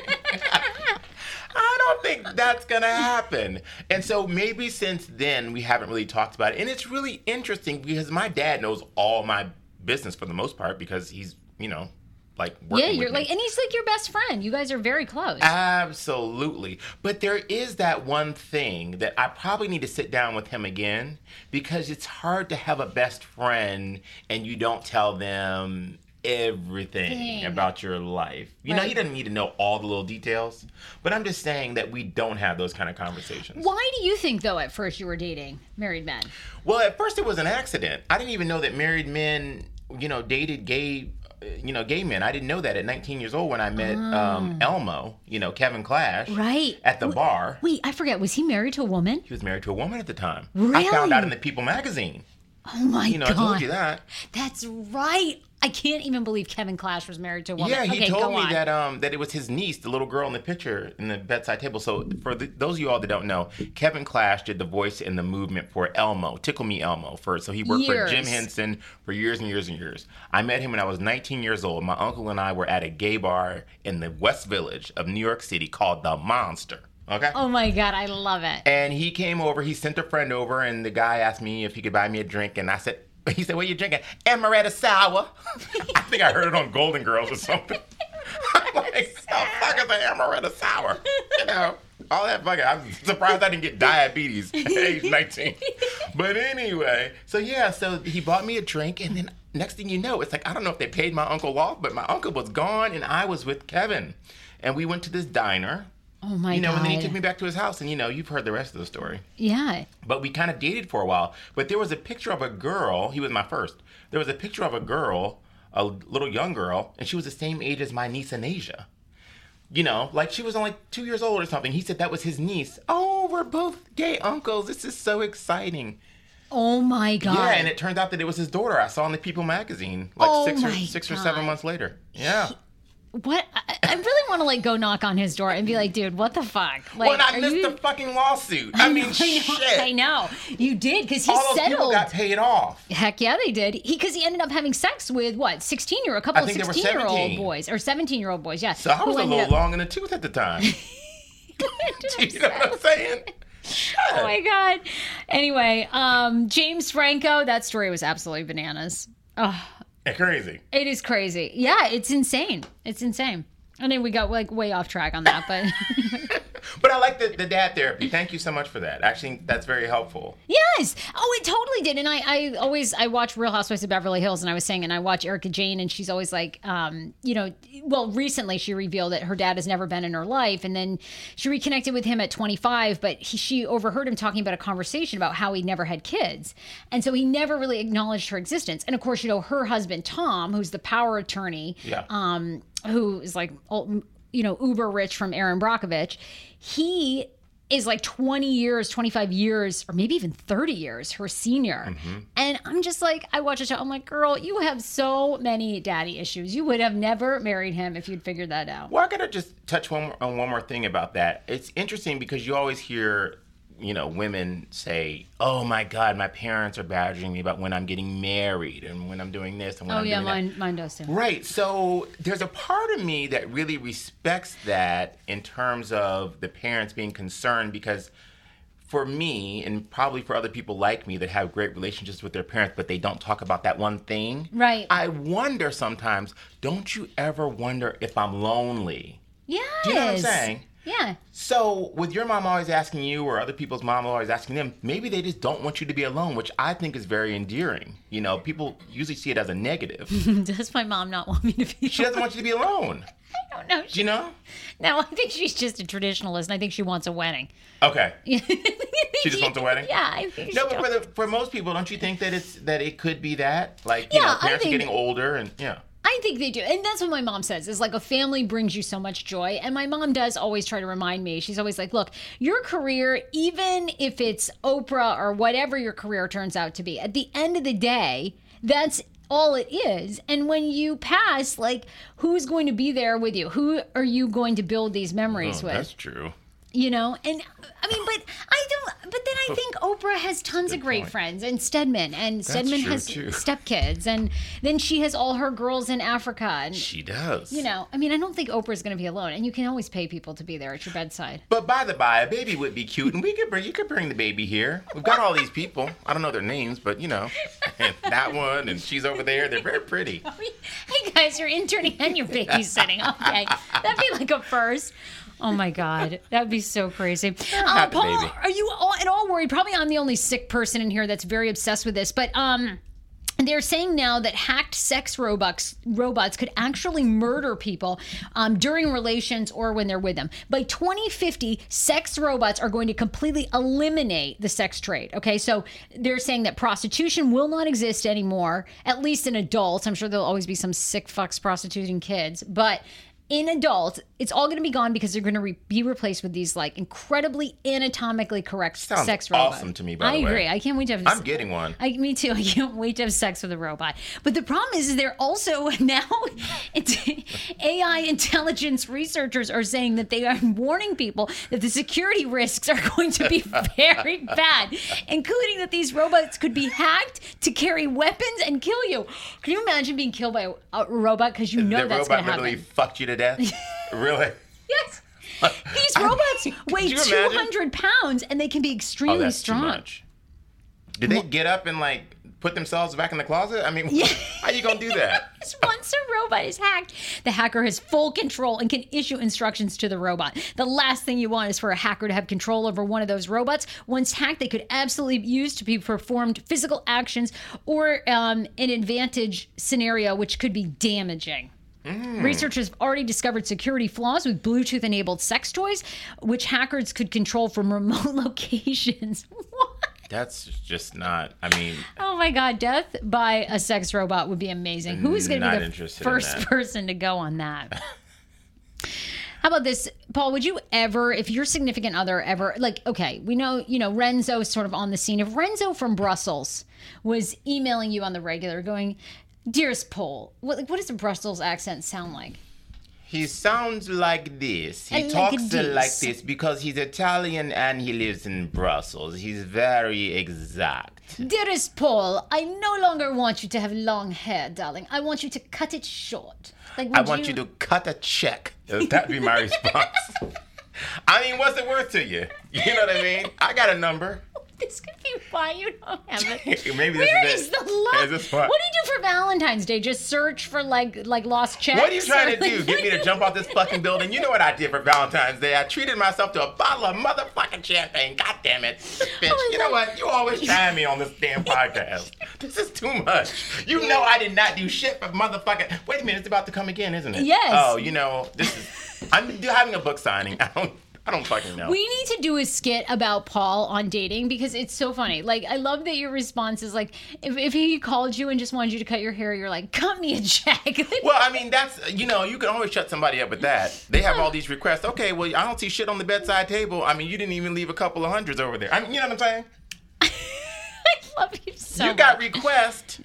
I don't think that's gonna happen. And so maybe since then we haven't really talked about it. And it's really interesting because my dad knows all my business for the most part because he's, you know, like working Yeah, you're me. like, and he's like your best friend. You guys are very close. Absolutely. But there is that one thing that I probably need to sit down with him again because it's hard to have a best friend and you don't tell them everything Thing. about your life. You know, he doesn't need to know all the little details, but I'm just saying that we don't have those kind of conversations. Why do you think, though, at first you were dating married men? Well, at first it was an accident. I didn't even know that married men, you know, dated gay, uh, you know, gay men. I didn't know that at 19 years old when I met um, Elmo, you know, Kevin Clash. Right. at the bar. Wait, I forget. Was he married to a woman? He was married to a woman at the time. Really? I found out in the People magazine. Oh my You know, god. I told you that. That's right. I can't even believe Kevin Clash was married to a woman. Yeah, he okay, told me on. that um that it was his niece, the little girl in the picture in the bedside table. So for the, those of you all that don't know, Kevin Clash did the voice in the movement for Elmo, Tickle Me Elmo first. So he worked for Jim Henson for years and years and years. I met him when I was 19 years old. My uncle and I were at a gay bar in the West Village of New York City called The Monster. Okay. Oh my god, I love it. And he came over, he sent a friend over, and the guy asked me if he could buy me a drink. And I said, *laughs* he said, what are you drinking? Amaretto sour. *laughs* I think I heard it on Golden Girls or something. *laughs* I'm like, the fuck is an amaretto sour? You know, all that fucking, I'm surprised I didn't get diabetes at age 19. But anyway, so yeah, so he bought me a drink, and then next thing you know, it's like, I don't know if they paid my uncle off, but my uncle was gone, and I was with Kevin. And we went to this diner. Oh my god. You know, god. and then he took me back to his house, and you know, you've heard the rest of the story. yeah. But we kind of dated for a while. But there was a picture of a girl. He was my first. There was a picture of a girl, a little young girl, and she was the same age as my niece Anasia. You know, like she was only two years old or something. He said that was his niece. Oh, we're both gay uncles. This is so exciting. Oh my god. Yeah, and it turned out that it was his daughter. I saw in the People magazine like Oh six or six or seven months later. Yeah. What? I, I really want to like go knock on his door and be like, dude, what the fuck? Like, well, I missed you- the fucking lawsuit. I mean, I know, shit. I know. You did because he All settled. got paid off. Heck yeah, they did. He because he ended up having sex with what sixteen year a couple of think they were sixteen year old boys or seventeen year old boys. Yeah. So I was a little up- long in the tooth at the time. *laughs* *laughs* you know what I'm saying? Oh my god. Anyway, um, James Franco, that story was absolutely bananas. Oh, *laughs* Crazy. it is crazy. Yeah, it's insane. It's insane. I mean, we got like way off track on that, but *laughs* But I like the, the dad therapy. Thank you so much for that. Actually, that's very helpful. yes. Oh, it totally did. And I, I always I watch Real Housewives of Beverly Hills, and I was saying, and I watch Erika Jayne, and she's always like, um, you know, well, recently she revealed that her dad has never been in her life, and then she reconnected with him at 25, but he, she overheard him talking about a conversation about how he never had kids, and so he never really acknowledged her existence. And of course, you know, her husband Tom, who's the power attorney, Yeah. um, who is like, you know, uber rich from Erin Brockovich, he is like 20 years, 25 years, or maybe even 30 years her senior. Mm-hmm. And I'm just like, I watch the show, I'm like, girl, you have so many daddy issues. You would have never married him if you'd figured that out. Well, I gotta just touch one on one more thing about that. It's interesting because you always hear, you know, women say, "Oh my God, my parents are badgering me about when I'm getting married and when I'm doing this and when Oh, I'm yeah, doing that." mine, mine does too. Right. So there's a part of me that really respects that in terms of the parents being concerned because for me and probably for other people like me that have great relationships with their parents but they don't talk about that one thing. Right. I wonder sometimes, don't you ever wonder if I'm lonely? Yes. Do you know what I'm saying? Yeah. So, with your mom always asking you, or other people's mom always asking them, maybe they just don't want you to be alone, which I think is very endearing. You know, people usually see it as a negative. *laughs* Does my mom not want me to be? she doesn't want you to be alone. *laughs* I don't know. Do you know? No, I think she's just a traditionalist, and I think she wants a wedding. Okay. *laughs* She just wants a wedding. Yeah, I think so. No, but for, the, for most people, don't you think that it's that it could be that? Like, you Yeah, know, parents think- are getting older, and yeah. I think they do. And that's what my mom says is like a family brings you so much joy. And my mom does always try to remind me. She's always like, look, your career, even if it's Oprah or whatever your career turns out to be, at the end of the day, that's all it is. And when you pass, like, who's going to be there with you? Who are you going to build these memories Oh, with? that's true. You know and i mean but i don't but then i think oprah has tons of great point. friends and stedman and stedman has too. *laughs* stepkids and then she has all her girls in africa and She does. you know i mean i don't think oprah's going to be alone and you can always pay people to be there at your bedside But by the by, a baby would be cute, and we could bring you could bring the baby here. We've got all these people. I don't know their names, but you know, *laughs* that one, and she's over there. They're very pretty. *laughs* hey guys you're interning and you're babysitting okay that'd be like a first Oh my God, that'd be so crazy. *laughs* Uh, Paul, baby. are you all, at all worried? Probably I'm the only sick person in here that's very obsessed with this, but um, they're saying now that hacked sex robots robots could actually murder people um, during relations or when they're with them. By 2050, sex robots are going to completely eliminate the sex trade. Okay, so they're saying that prostitution will not exist anymore, at least in adults. I'm sure there'll always be some sick fucks prostituting kids, but in adults, it's all going to be gone because they're going to re- be replaced with these like incredibly anatomically correct Sounds sex robots. awesome to me, by I the way. I agree. I can't wait to have. I'm getting one. I, me too. *laughs* I can't wait to have sex with a robot. But the problem is, is they're also *laughs* now AI *laughs* intelligence researchers are saying that they are warning people that the security risks are going to be very bad, including that these robots could be hacked to carry weapons and kill you. Can you imagine being killed by a, a robot because you know the that's going to happen? The robot literally fucked you to death. *laughs* really? Yes. *laughs* These robots weigh you imagine? 200 pounds and they can be Oh, extremely that's strong. Did they get up and like put themselves back in the closet? I mean, *laughs* how are you gonna do that? Once a robot is hacked, the hacker has full control and can issue instructions to the robot. The last thing you want is for a hacker to have control over one of those robots. Once hacked, they could absolutely be used to be performed physical actions or um, an advantage scenario, which could be damaging. Mm. Researchers have already discovered security flaws with Bluetooth enabled sex toys, which hackers could control from *laughs* remote locations. *laughs* what? That's just not. I mean, Oh my God, death by a sex robot would be amazing. Who is going to be the first person to go on that? *laughs* How about this, Paul? Would you ever, if your significant other ever, like, okay, we know, you know, Renzo is sort of on the scene. If Renzo from Brussels was emailing you on the regular, going, "Dearest Paul," what, like, what does a Brussels accent sound like? he sounds like this. He I like talks uh, this. like this because he's Italian and he lives in Brussels. He's very exact. Dearest Paul, I no longer want you to have long hair, darling. I want you to cut it short. Like, I want you to cut a check. That'd be my *laughs* response. I mean, what's it worth to you? You know what I mean? I got a number. *laughs* This could be why you don't have it. *laughs* Maybe this Where is is it. the love? Is what what? do you do for Valentine's Day? Just search for like like lost checks. What are you trying to *laughs* like, do? Get me to jump off this fucking building? You know what I did for Valentine's Day? I treated myself to a bottle of motherfucking champagne. God damn it. Oh Bitch, Oh you know what? You always trying me on this damn podcast. This is too much. You know I did not do shit for motherfucking. Wait a minute, it's about to come again, isn't it? Yes. Oh, you know, this is. I'm having a book signing. I don't. I don't fucking know. We need to do a skit about Paul on dating because it's so funny. Like, I love that your response is like, if, if he called you and just wanted you to cut your hair, you're like, cut me a check. *laughs* Well, I mean, that's you know, you can always shut somebody up with that. They have all these requests. Okay, well, I don't see shit on the bedside table. I mean, you didn't even leave a couple of hundreds over there. I mean, you know what I'm saying? *laughs* I love you so you got much. requests.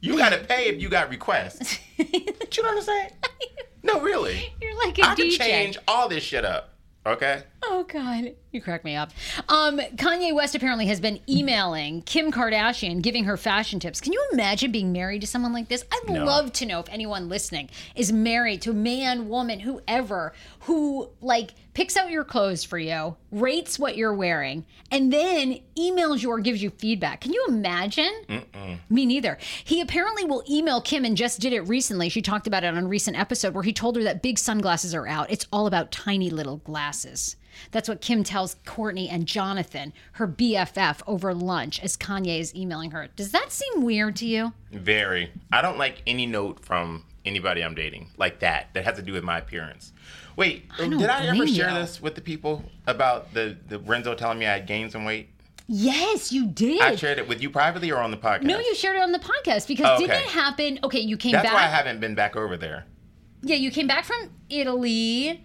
You got to pay if you got requests. *laughs* you know what I'm saying? No, really. You're like a I can DJ. change all this shit up. Okay. Oh God, you crack me up. Um, Kanye West apparently has been emailing Kim Kardashian, giving her fashion tips. Can you imagine being married to someone like this? I'd No. love to know if anyone listening is married to a man, woman, whoever, who like picks out your clothes for you, rates what you're wearing, and then emails you or gives you feedback. Can you imagine? Me neither. He apparently will email Kim and just did it recently. She talked about it on a recent episode where he told her that big sunglasses are out. It's all about tiny little glasses. That's what Kim tells Courtney and Jonathan, her BFF, over lunch as Kanye is emailing her. Does that seem weird to you? Very. I don't like any note from anybody I'm dating like that that has to do with my appearance. Wait, don't did I ever share you. this with the people about the, the Renzo telling me I had gained some weight? Yes, you did. I shared it with you privately or on the podcast? no, you shared it on the podcast because Oh, didn't it happen? Okay, you came That's back. why I haven't been back over there. Yeah, you came back from Italy.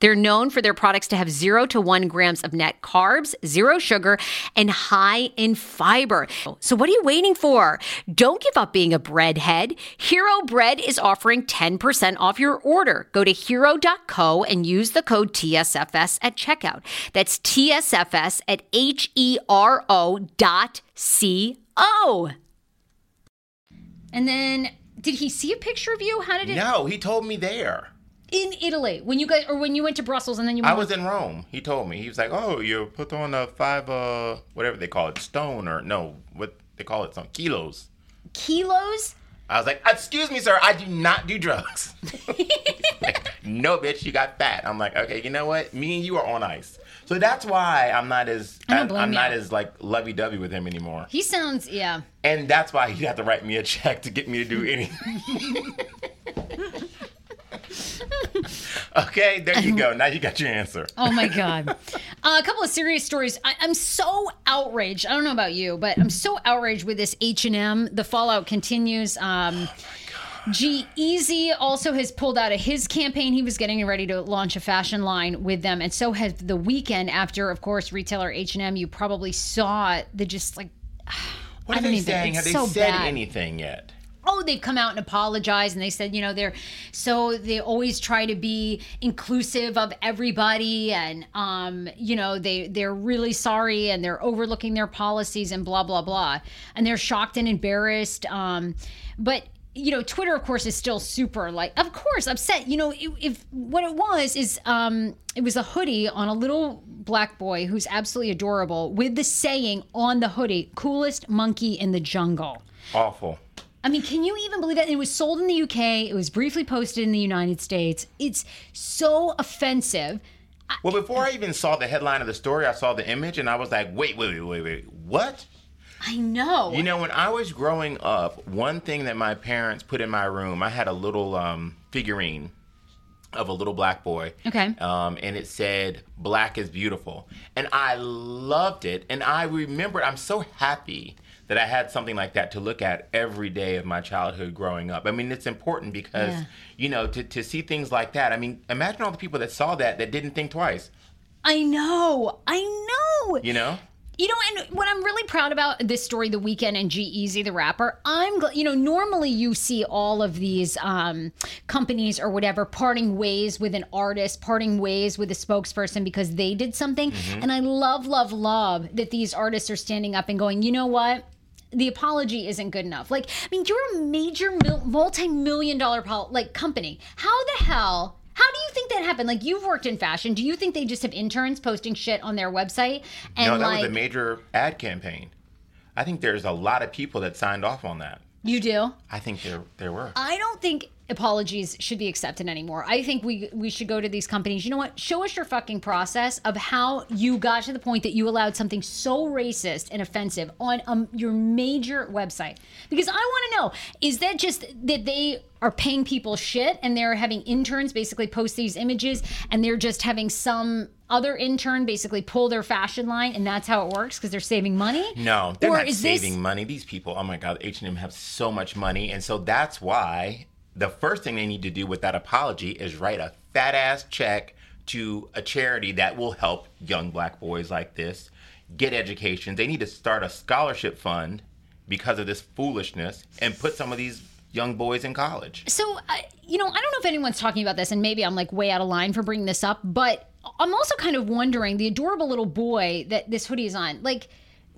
they're known for their products to have zero to one grams of net carbs, zero sugar, and high in fiber. So, what are you waiting for? Don't give up being a breadhead. Hero Bread is offering 10% off your order. Go to hero.co and use the code TSFS at checkout. That's TSFS at H E R O dot C O. And then, did he see a picture of you? How did it? No, he told me there. In Italy, when you guys, or when you went to Brussels, and then you. I was in Rome. He told me. He was like, "Oh, you put on a five, uh, whatever they call it, stone or no, what they call it, some kilos." kilos. I was like, "Excuse me, sir, I do not do drugs." like, *laughs* no, bitch, you got fat. I'm like, okay, you know what? Me and you are on ice. So that's why I'm not as I I'm not as like lovey-dovey with him anymore. He sounds, yeah. And that's why he had to write me a check to get me to do anything. *laughs* *laughs* okay, there you go. Now you got your answer. *laughs* Oh my god. Uh, a couple of serious stories. I, I'm so outraged. I don't know about you, but I'm so outraged with this H and M. The fallout continues. Um, G Easy also has pulled out of his campaign. He was getting ready to launch a fashion line with them, and so has the Weeknd after, of course, retailer H and M. You probably saw the just like. *sighs* What I are they even- saying? it's Have they so said bad. anything yet? Oh they've come out and apologized and they said you know they're so they always try to be inclusive of everybody and um you know they they're really sorry and they're overlooking their policies and blah blah blah. And they're shocked and embarrassed um but you know twitter of course is still super like of course upset. You know if, if what it was is um it was a hoodie on a little black boy who's absolutely adorable with the saying on the hoodie coolest monkey in the jungle. Awful. I mean, can you even believe that? It was sold in the UK. It was briefly posted in the United States. It's so offensive. Well, before I even saw the headline of the story, I saw the image and I was like, wait, wait, wait, wait, wait. What? I know. You know, when I was growing up, one thing that my parents put in my room, I had a little um, figurine of a little black boy. Okay. Um, and it said, Black is beautiful. And I loved it. And I remember, I'm so happy that I had something like that to look at every day of my childhood growing up. I mean, it's important because, Yeah. you know, to, to see things like that. I mean, imagine all the people that saw that that didn't think twice, I know. I know. you know? You know, and what I'm really proud about this story, The Weeknd and G-Eazy, the rapper, I'm, gl- you know, normally you see all of these um, companies or whatever parting ways with an artist, parting ways with a spokesperson because they did something. And I love, love, love that these artists are standing up and going, you know what? The apology isn't good enough. Like, I mean, you're a major mil- multi-million dollar pol- like company. How the hell? How do you think that happened? Like, you've worked in fashion. Do you think they just have interns posting shit on their website? And no, that like, was a major ad campaign. I think there's a lot of people that signed off on that. You do? I think there there were. I don't think apologies should be accepted anymore. I think we we should go to these companies. You know what? Show us your fucking process of how you got to the point that you allowed something so racist and offensive on um, your major website. Because I want to know: is that just that they are paying people shit and they're having interns basically post these images and they're just having some other intern basically pull their fashion line and that's how it works because they're saving money? No, they're Or not is this- saving money. These people, oh my God, H and M have so much money, and so that's why the first thing they need to do with that apology is write a fat ass check to a charity that will help young black boys like this get education. They need to start a scholarship fund because of this foolishness and put some of these young boys in college. So, I you know, I don't know if anyone's talking about this, and maybe I'm like way out of line for bringing this up, but I'm also kind of wondering the adorable little boy that this hoodie is on. Like,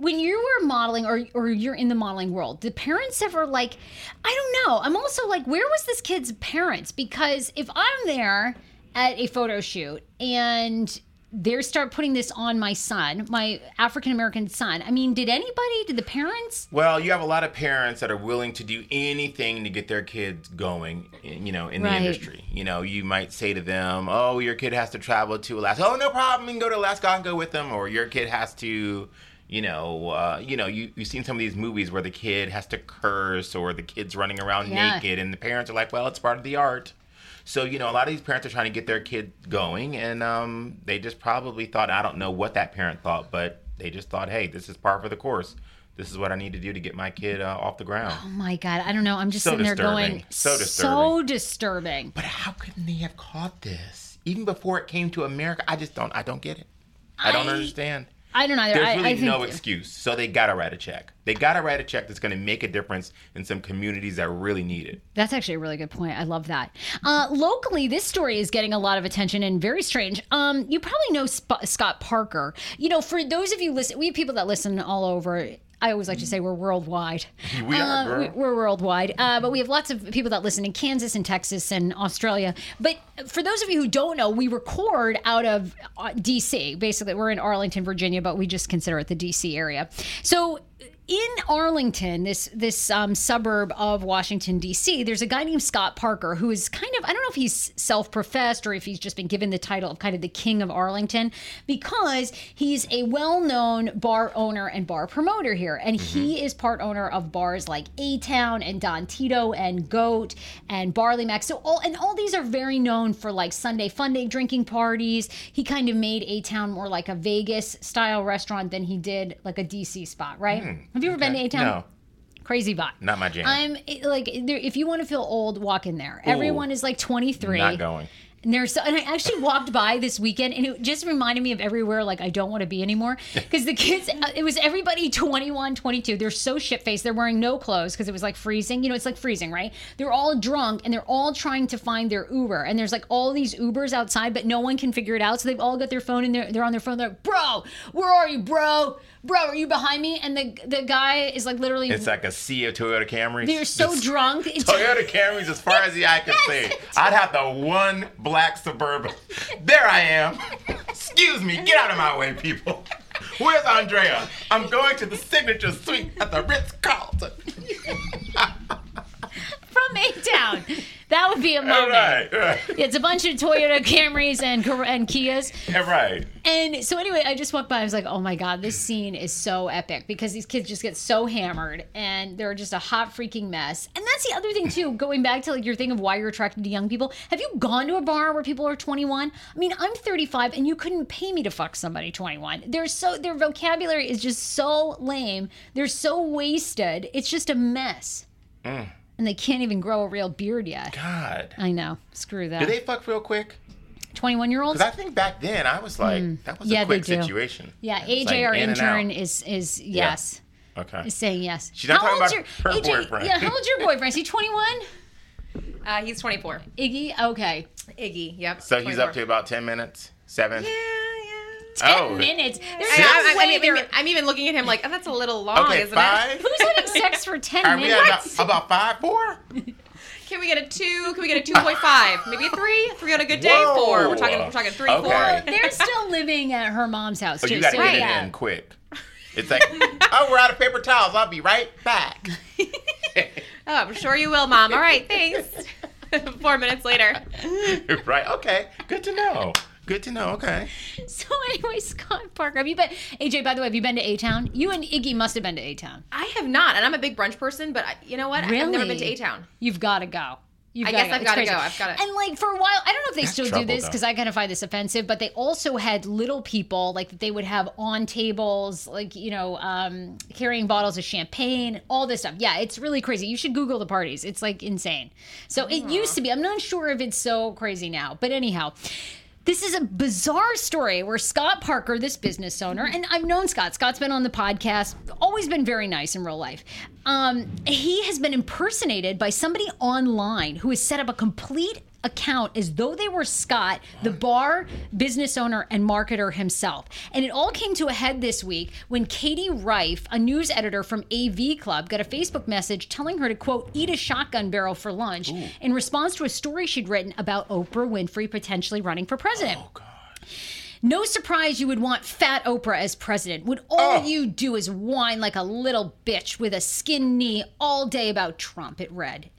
when you were modeling or, or you're in the modeling world, did parents ever like, I don't know. I'm also like, where was this kid's parents? Because if I'm there at a photo shoot and they start putting this on my son, my African American son, I mean, did anybody, did the parents? Well, you have a lot of parents that are willing to do anything to get their kids going, you know, in Right. the industry. You know, you might say to them, "Oh, your kid has to travel to Alaska. Oh, no problem. You can go to Alaska. I'll go with them." Or your kid has to, you know, uh, you know, you you've seen some of these movies where the kid has to curse or the kid's running around Yeah. naked, and the parents are like, "Well, it's part of the art." So you know, a lot of these parents are trying to get their kid going, and um, they just probably thought, I don't know what that parent thought, but they just thought, hey, this is par for the course. This is what I need to do to get my kid uh, off the ground. Oh my God, I don't know. I'm just So sitting there disturbing. going, So disturbing. So disturbing. But how couldn't they have caught this even before it came to America? I just don't. I don't get it. I don't I- understand. I don't know. either. There's I, really I no excuse. So they gotta write a check. They gotta write a check that's gonna make a difference in some communities that really need it. that's actually a really good point. I love that. Uh, locally, this story is getting a lot of attention and very strange. Um, you probably know Sp- Scott Parker. You know, for those of you listen, we have people that listen all over. I always like to say we're worldwide. We are, Uh, girl. we- we're worldwide, uh, but we have lots of people that listen in Kansas and Texas and Australia. But for those of you who don't know, we record out of uh, DC. Basically, we're in Arlington, Virginia, but we just consider it the DC area. So in Arlington, this this um, suburb of Washington D.C., there's a guy named Scott Parker who is kind of I don't know if he's self-professed or if he's just been given the title of kind of the king of Arlington because he's a well-known bar owner and bar promoter here, and he is part owner of bars like A Town and Don Tito and Goat and Barley Mac. So all and all these are very known for like Sunday fun day drinking parties. He kind of made A Town more like a Vegas style restaurant than he did like a DC spot, right? Have you ever been to A Town? No, Crazy vibe. not my jam. I'm like, if you want to feel old, walk in there. Everyone is like 23. Not going. And there's so, and I actually walked by this weekend, and it just reminded me of everywhere like I don't want to be anymore *laughs* because the kids, uh, it was everybody 21, 22. They're so shit faced. They're wearing no clothes because it was like freezing. You know, it's like freezing, right? They're all drunk and they're all trying to find their Uber, and there's like all these Ubers outside, but no one can figure it out. So they've all got their phone and they're they're on their phone. They're like, bro, where are you, bro? Bro, are you behind me? And the the guy is like literally. It's like a sea of Toyota Camrys. they're so Just drunk. It's, *laughs* Toyota Camrys as far as the eye can *laughs* see. I'd have the one black Suburban. There I am. Excuse me, get out of my way, people. Where's Andrea? I'm going to the signature suite at the Ritz Carlton. *laughs* from A Town. That would be a moment. Right, right, It's a bunch of Toyota Camrys and and Kias. Yeah, right. And so anyway, I just walked by. I was like, "Oh my god, this scene is so epic because these kids just get so hammered and they're just a hot freaking mess." And that's the other thing too. Going back to like your thing of why you're attracted to young people. Have you gone to a bar where people are 21? I mean, I'm 35, and you couldn't pay me to fuck somebody 21. They're so their vocabulary is just so lame. They're so wasted. It's just a mess. Mm. And they can't even grow a real beard yet. God. I know. Screw that. Do they fuck real quick? 21 year olds? Because I think back then I was like, that was. Yeah, a quick they do. situation. Yeah, AJ, like our in intern, is is yes, Okay. is saying yes. She's not talking old's about her boyfriend. Yeah, how old's your boyfriend? Is he twenty one? Uh, he's 24. Iggy, okay, Iggy, yep. So he's up to about 10 minutes? Seven? Yeah, yeah. Ten Oh. minutes. There's I, no I, way I, mean, they're- I'm even looking at him like, oh, that's a little long, Okay, isn't five? Who's having sex for ten Are we at minutes? about, about five, four? *laughs* Can we get a two? Can we get a 2.5? Maybe a three? Three on a good day? Whoa. Four. We're talking. We're talking three, Okay. four. They're still living at her mom's house oh, So too. you got to so get yeah. it in quick. It's like, oh, we're out of paper towels. I'll be right back. *laughs* *laughs* Oh, I'm sure you will, Mom. All right, thanks. Four minutes later. right? Okay. Good to know. Good to know. Okay. *laughs* So anyway, Scott Parker, have you been? AJ, by the way, have you been to A Town? You and Iggy must have been to A Town. I have not, and I'm a big brunch person, but I, you know what? I've never been to A Town. You've got to go. You've I gotta guess I've gotta go. I've gotta- And like for a while, I don't know if they still trouble, do this because I kind of find this offensive, but they also had little people like that they would have on tables, like you know, um, carrying bottles of champagne, all this stuff. Yeah, it's really crazy. You should Google the parties. It's like insane. So it used to be. I'm not sure if it's so crazy now, but anyhow. This is a bizarre story where Scott Parker, this business owner, and I've known Scott. Scott's been on the podcast, always been very nice in real life. Um, he has been impersonated by somebody online who has set up a complete account as though they were Scott, the bar business owner and marketer himself. And it all came to a head this week when Katie Rife, a news editor from AV Club, got a Facebook message telling her to quote eat a shotgun barrel for lunch in response to a story she'd written about Oprah Winfrey potentially running for president. Oh, God. No surprise you would want fat Oprah as president. Would all you do is whine like a little bitch with a skin knee all day about Trump, it read.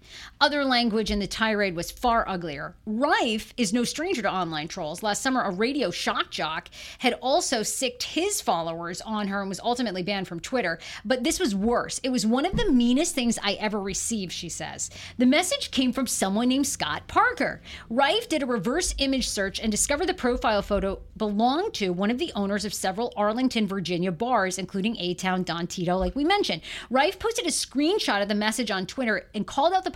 Other language in the tirade was far uglier. Rife is no stranger to online trolls. Last summer, a radio shock jock had also sicked his followers on her and was ultimately banned from Twitter. But this was worse. It was one of the meanest things I ever received, she says. The message came from someone named Scott Parker. Rife did a reverse image search and discovered the profile photo belonged to one of the owners of several Arlington, Virginia bars, including A Town, Don Tito, like we mentioned. Rife posted a screenshot of the message on Twitter and called out the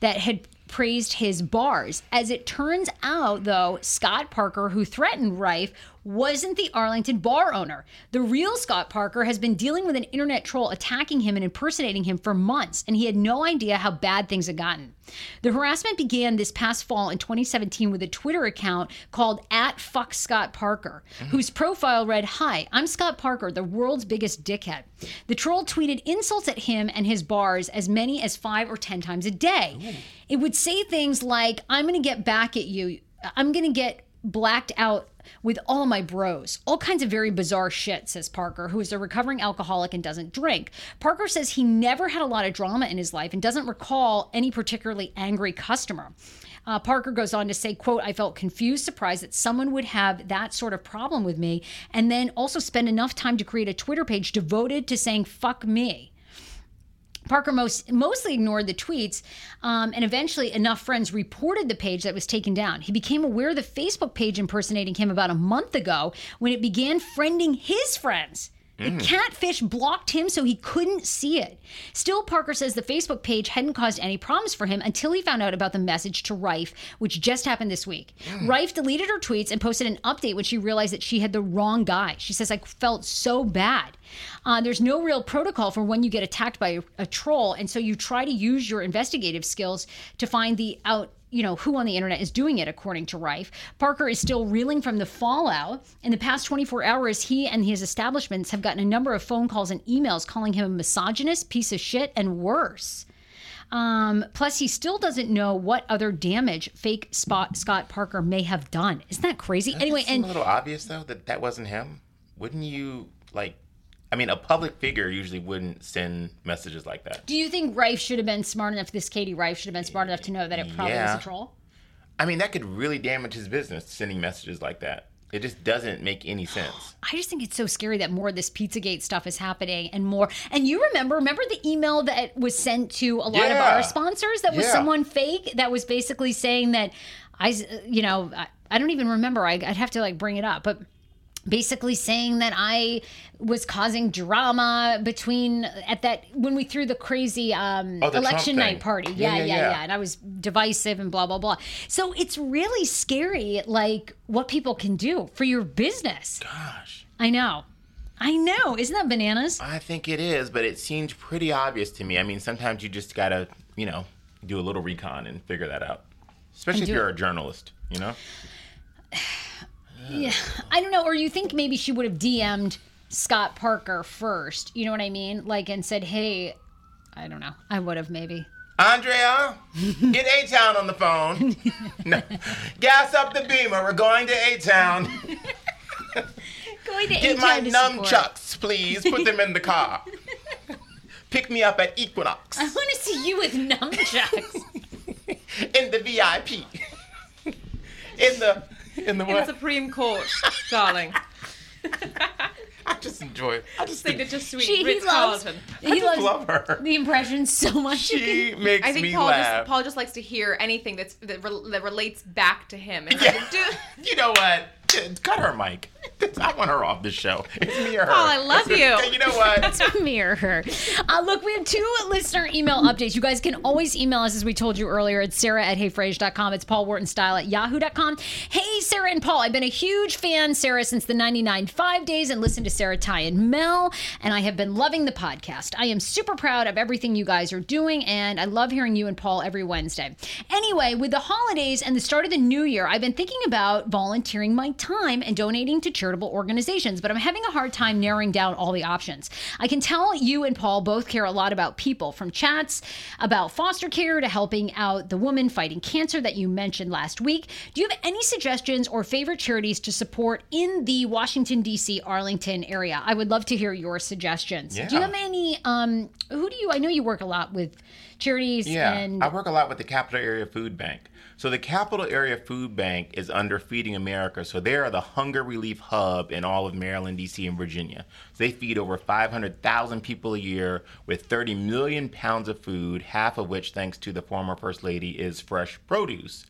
that had praised his bars. As it turns out, though, Scott Parker, who threatened Rife, wasn't the Arlington bar owner. The real Scott Parker has been dealing with an internet troll attacking him and impersonating him for months, and he had no idea how bad things had gotten. The harassment began this past fall in 2017 with a Twitter account called at fuck Scott Parker, mm-hmm. whose profile read, Hi, I'm Scott Parker, the world's biggest dickhead. The troll tweeted insults at him and his bars as many as five or ten times a day. It would say things like, I'm gonna get back at you. I'm gonna get blacked out with all my bros. All kinds of very bizarre shit, says Parker, who is a recovering alcoholic and doesn't drink. Parker says he never had a lot of drama in his life and doesn't recall any particularly angry customer. Uh, Parker goes on to say, quote, I felt confused, surprised that someone would have that sort of problem with me, and then also spend enough time to create a Twitter page devoted to saying, fuck me. Parker most, mostly ignored the tweets, um, and eventually enough friends reported the page that was taken down. He became aware of the Facebook page impersonating him about a month ago when it began friending his friends. The catfish blocked him so he couldn't see it. Still, Parker says the Facebook page hadn't caused any problems for him until he found out about the message to Rife, which just happened this week. Rife deleted her tweets and posted an update when she realized that she had the wrong guy. She says, I felt so bad. Uh, there's no real protocol for when you get attacked by a, a troll, and so you try to use your investigative skills to find the out you know who on the internet is doing it according to rife parker is still reeling from the fallout in the past 24 hours he and his establishments have gotten a number of phone calls and emails calling him a misogynist piece of shit and worse um, plus, he still doesn't know what other damage fake Spot Scott Parker may have done. Isn't that crazy? anyway, it seem and a little obvious though that that wasn't him. Wouldn't you like I mean, a public figure usually wouldn't send messages like that. Do you think Rife should have been smart enough? This Katie Rife should have been smart enough to know that it probably Yeah. was a troll. I mean, that could really damage his business sending messages like that. It just doesn't make any *sighs* sense. I just think it's so scary that more of this Pizzagate stuff is happening and more. And you remember, remember the email that was sent to a lot of our sponsors that was Yeah. someone fake that was basically saying that I, you know, I, I don't even remember. I, I'd have to like bring it up, but basically saying that I was causing drama between at that when we threw the crazy um, Oh, the election night party. Yeah Yeah, yeah, yeah, yeah, yeah. And I was divisive and blah blah blah. So it's really scary, like what people can do for your business. Gosh. I know. I know. Isn't that bananas? I think it is, but it seems pretty obvious to me. I mean, sometimes you just gotta, you know, do a little recon and figure that out. Especially if you're it. a journalist, you know? Yeah. I don't know. Or you think maybe she would have DM'd Scott Parker first. You know what I mean? Like, and said, hey, I don't know. I would have maybe. Andrea, get A Town on the phone. *laughs* no. Gas up the beamer. We're going to A Town. Going to Get A-Town my to support. nunchucks, please. Put them in the car. *laughs* Pick me up at Equinox I want to see you with nunchucks. *laughs* in the VIP. In the in the In the? Supreme Court, darling. I just enjoy it. I just think Signature suite, She, he Ritz loves, Carlton. he loves love her. the impression so much. She makes I think me Paul laugh. just Paul just likes to hear anything that's that, re- that relates back to him. And like, *laughs* do, You know what? Cut her mic. *laughs* I want her off the show. *laughs* It's me or her. Paul, I love you. you know what? *laughs* to mirror her. Uh, look, we have two listener email updates. You guys can always email us, as we told you earlier. It's Sarah at heyfrase.com. It's Paul Wharton Style at yahoo.com. Hey, Sarah and Paul. I've been a huge fan, Sarah, since the 99 5 days and listened to Sarah, Ty, and Mel, and I have been loving the podcast. I am super proud of everything you guys are doing, and I love hearing you and Paul every Wednesday. Anyway, with the holidays and the start of the new year, I've been thinking about volunteering my time and donating to charitable organizations, but I'm having a hard time narrowing down all the options. I can tell you and Paul both care a lot about people, from chats about foster care to helping out the woman fighting cancer that you mentioned last week. Do you have any suggestions or favorite charities to support in the Washington, D.C., Arlington area? I would love to hear your suggestions. Yeah. Do you have any? Um, who do you? I know you work a lot with charities Yeah, and I work a lot with the Capital Area Food Bank. So the Capital Area Food Bank is under Feeding America. So they are the hunger relief hub in all of Maryland, D.C., and Virginia. So they feed over 500,000 people a year with 30 million pounds of food, half of which, thanks to the former First Lady, is fresh produce.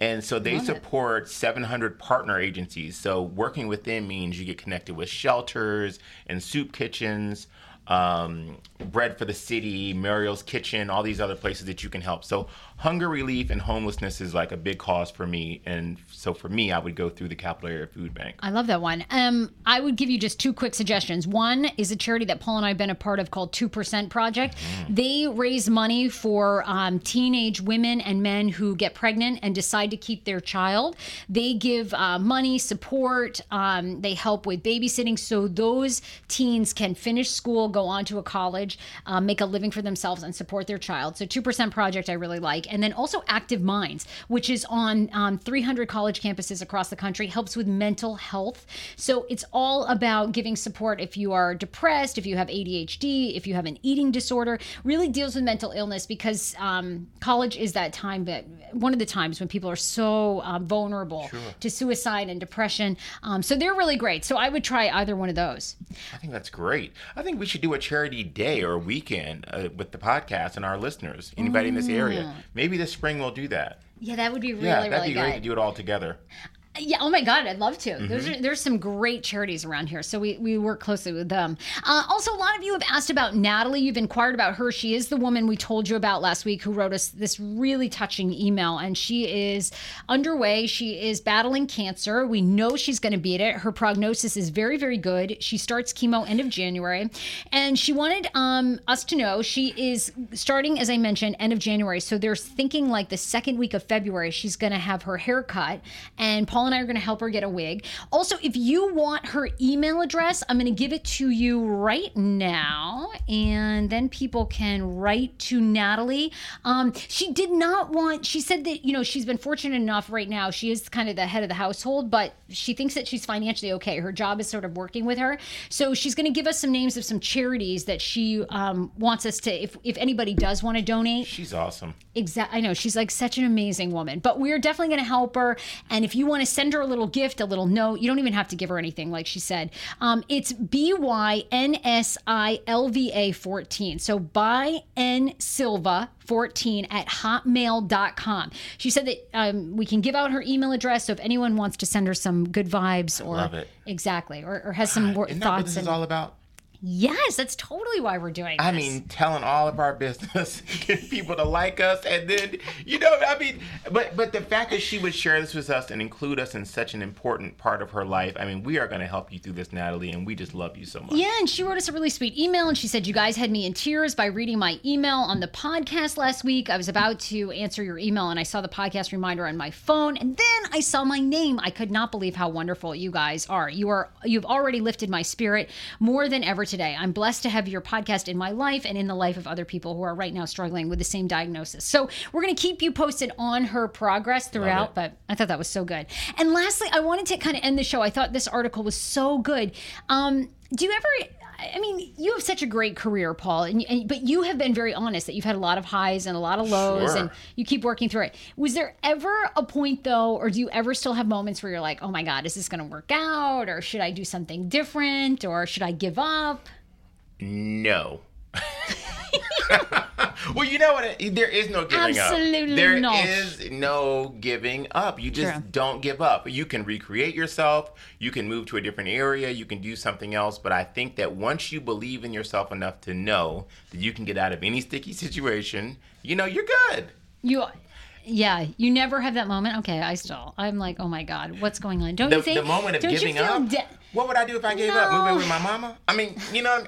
And so they support 700 partner agencies. So working with them means you get connected with shelters and soup kitchens um, Bread for the City, Miriam's Kitchen, all these other places that you can help. So hunger relief and homelessness is like a big cause for me, and so for me, I would go through the Capital Area Food Bank. I love that one. Um, I would give you just two quick suggestions. One is a charity that Paul and I have been a part of called Two Percent Project. They raise money for um, teenage women and men who get pregnant and decide to keep their child. They give uh, money, support. Um, they help with babysitting, so those teens can finish school, go on to a college, um, make a living for themselves, and support their child. So Two Percent Project, I really like, and then also Active Minds, which is on um, 300 college campuses across the country, helps with mental health. So it's all about giving support if you are depressed, if you have ADHD, if you have an eating disorder. Really deals with mental illness because um, college is that time that one of the times when people are so um, vulnerable to suicide and depression. Um, so they're really great. So I would try either one of those. I think that's great. I think we should do a charity day or a weekend uh, with the podcast and our listeners. Anybody in this area? Maybe this spring we'll do that. Yeah, that would be really, Yeah, that'd really be good. great to do it all together. Yeah. Oh my God, I'd love to. Mm-hmm. There's there's some great charities around here, so we we work closely with them. Uh, also, a lot of you have asked about Natalie. You've inquired about her. She is the woman we told you about last week who wrote us this really touching email, and she is underway. She is battling cancer. We know she's going to beat it. Her prognosis is very very good. She starts chemo end of January, and she wanted um, us to know she is starting, as I mentioned, end of January. So they're thinking like the second week of February she's going to have her hair cut, and Paul Paul and I are going to help her get a wig. Also, if you want her email address, I'm going to give it to you right now, and then people can write to Natalie. Um, she did not want. She said that you know she's been fortunate enough right now. She is kind of the head of the household, but she thinks that she's financially okay. Her job is sort of working with her, so she's going to give us some names of some charities that she um, wants us to. If if anybody does want to donate, She's awesome. Exactly. I know she's like such an amazing woman, but we're definitely going to help her. And if you want to send her a little gift, a little note, you don't even have to give her anything, like she said. Um, it's B Y N S I L V A 14. So by N Silva 14 at hotmail.com. She said that um, we can give out her email address. So if anyone wants to send her some good vibes or love it. exactly, or, or has some wor- Isn't what thoughts. this is all about? Yes, that's totally why we're doing I this. mean, telling all of our business, *laughs* getting people to like us, and then you know, I mean, but but the fact that she would share this with us and include us in such an important part of her life, I mean, we are going to help you through this, Natalie, and we just love you so much. Yeah, and she wrote us a really sweet email and she said, You guys had me in tears by reading my email on the podcast last week. I was about to answer your email and I saw the podcast reminder on my phone and then I saw my name. I could not believe how wonderful you guys are. You are you've already lifted my spirit more than ever today. I'm blessed to have your podcast in my life and in the life of other people who are right now struggling with the same diagnosis. So we're gonna keep you posted on her progress throughout, but I thought that was so good. And lastly, I wanted to kind of end the show. I thought this article was so good. Um, do you ever? I mean, you have such a great career, Paul, and, and but you have been very honest that you've had a lot of highs and a lot of lows, Sure. and you keep working through it. Was there ever a point though, or do you ever still have moments where you're like, "Oh my God, is this going to work out, or should I do something different, or should I give up?" No. *laughs* *laughs* well, you know what? There is no giving Absolutely up. There not. is no giving up. You just True. don't give up. You can recreate yourself. You can move to a different area. You can do something else. But I think that once you believe in yourself enough to know that you can get out of any sticky situation, you know, you're good. You, yeah, you never have that moment. Okay, I still, I'm like, "Oh my God, what's going on?" Don't The, you think? the moment of giving up. de- what would I do if I gave up? Move in with my mama? I mean, you know.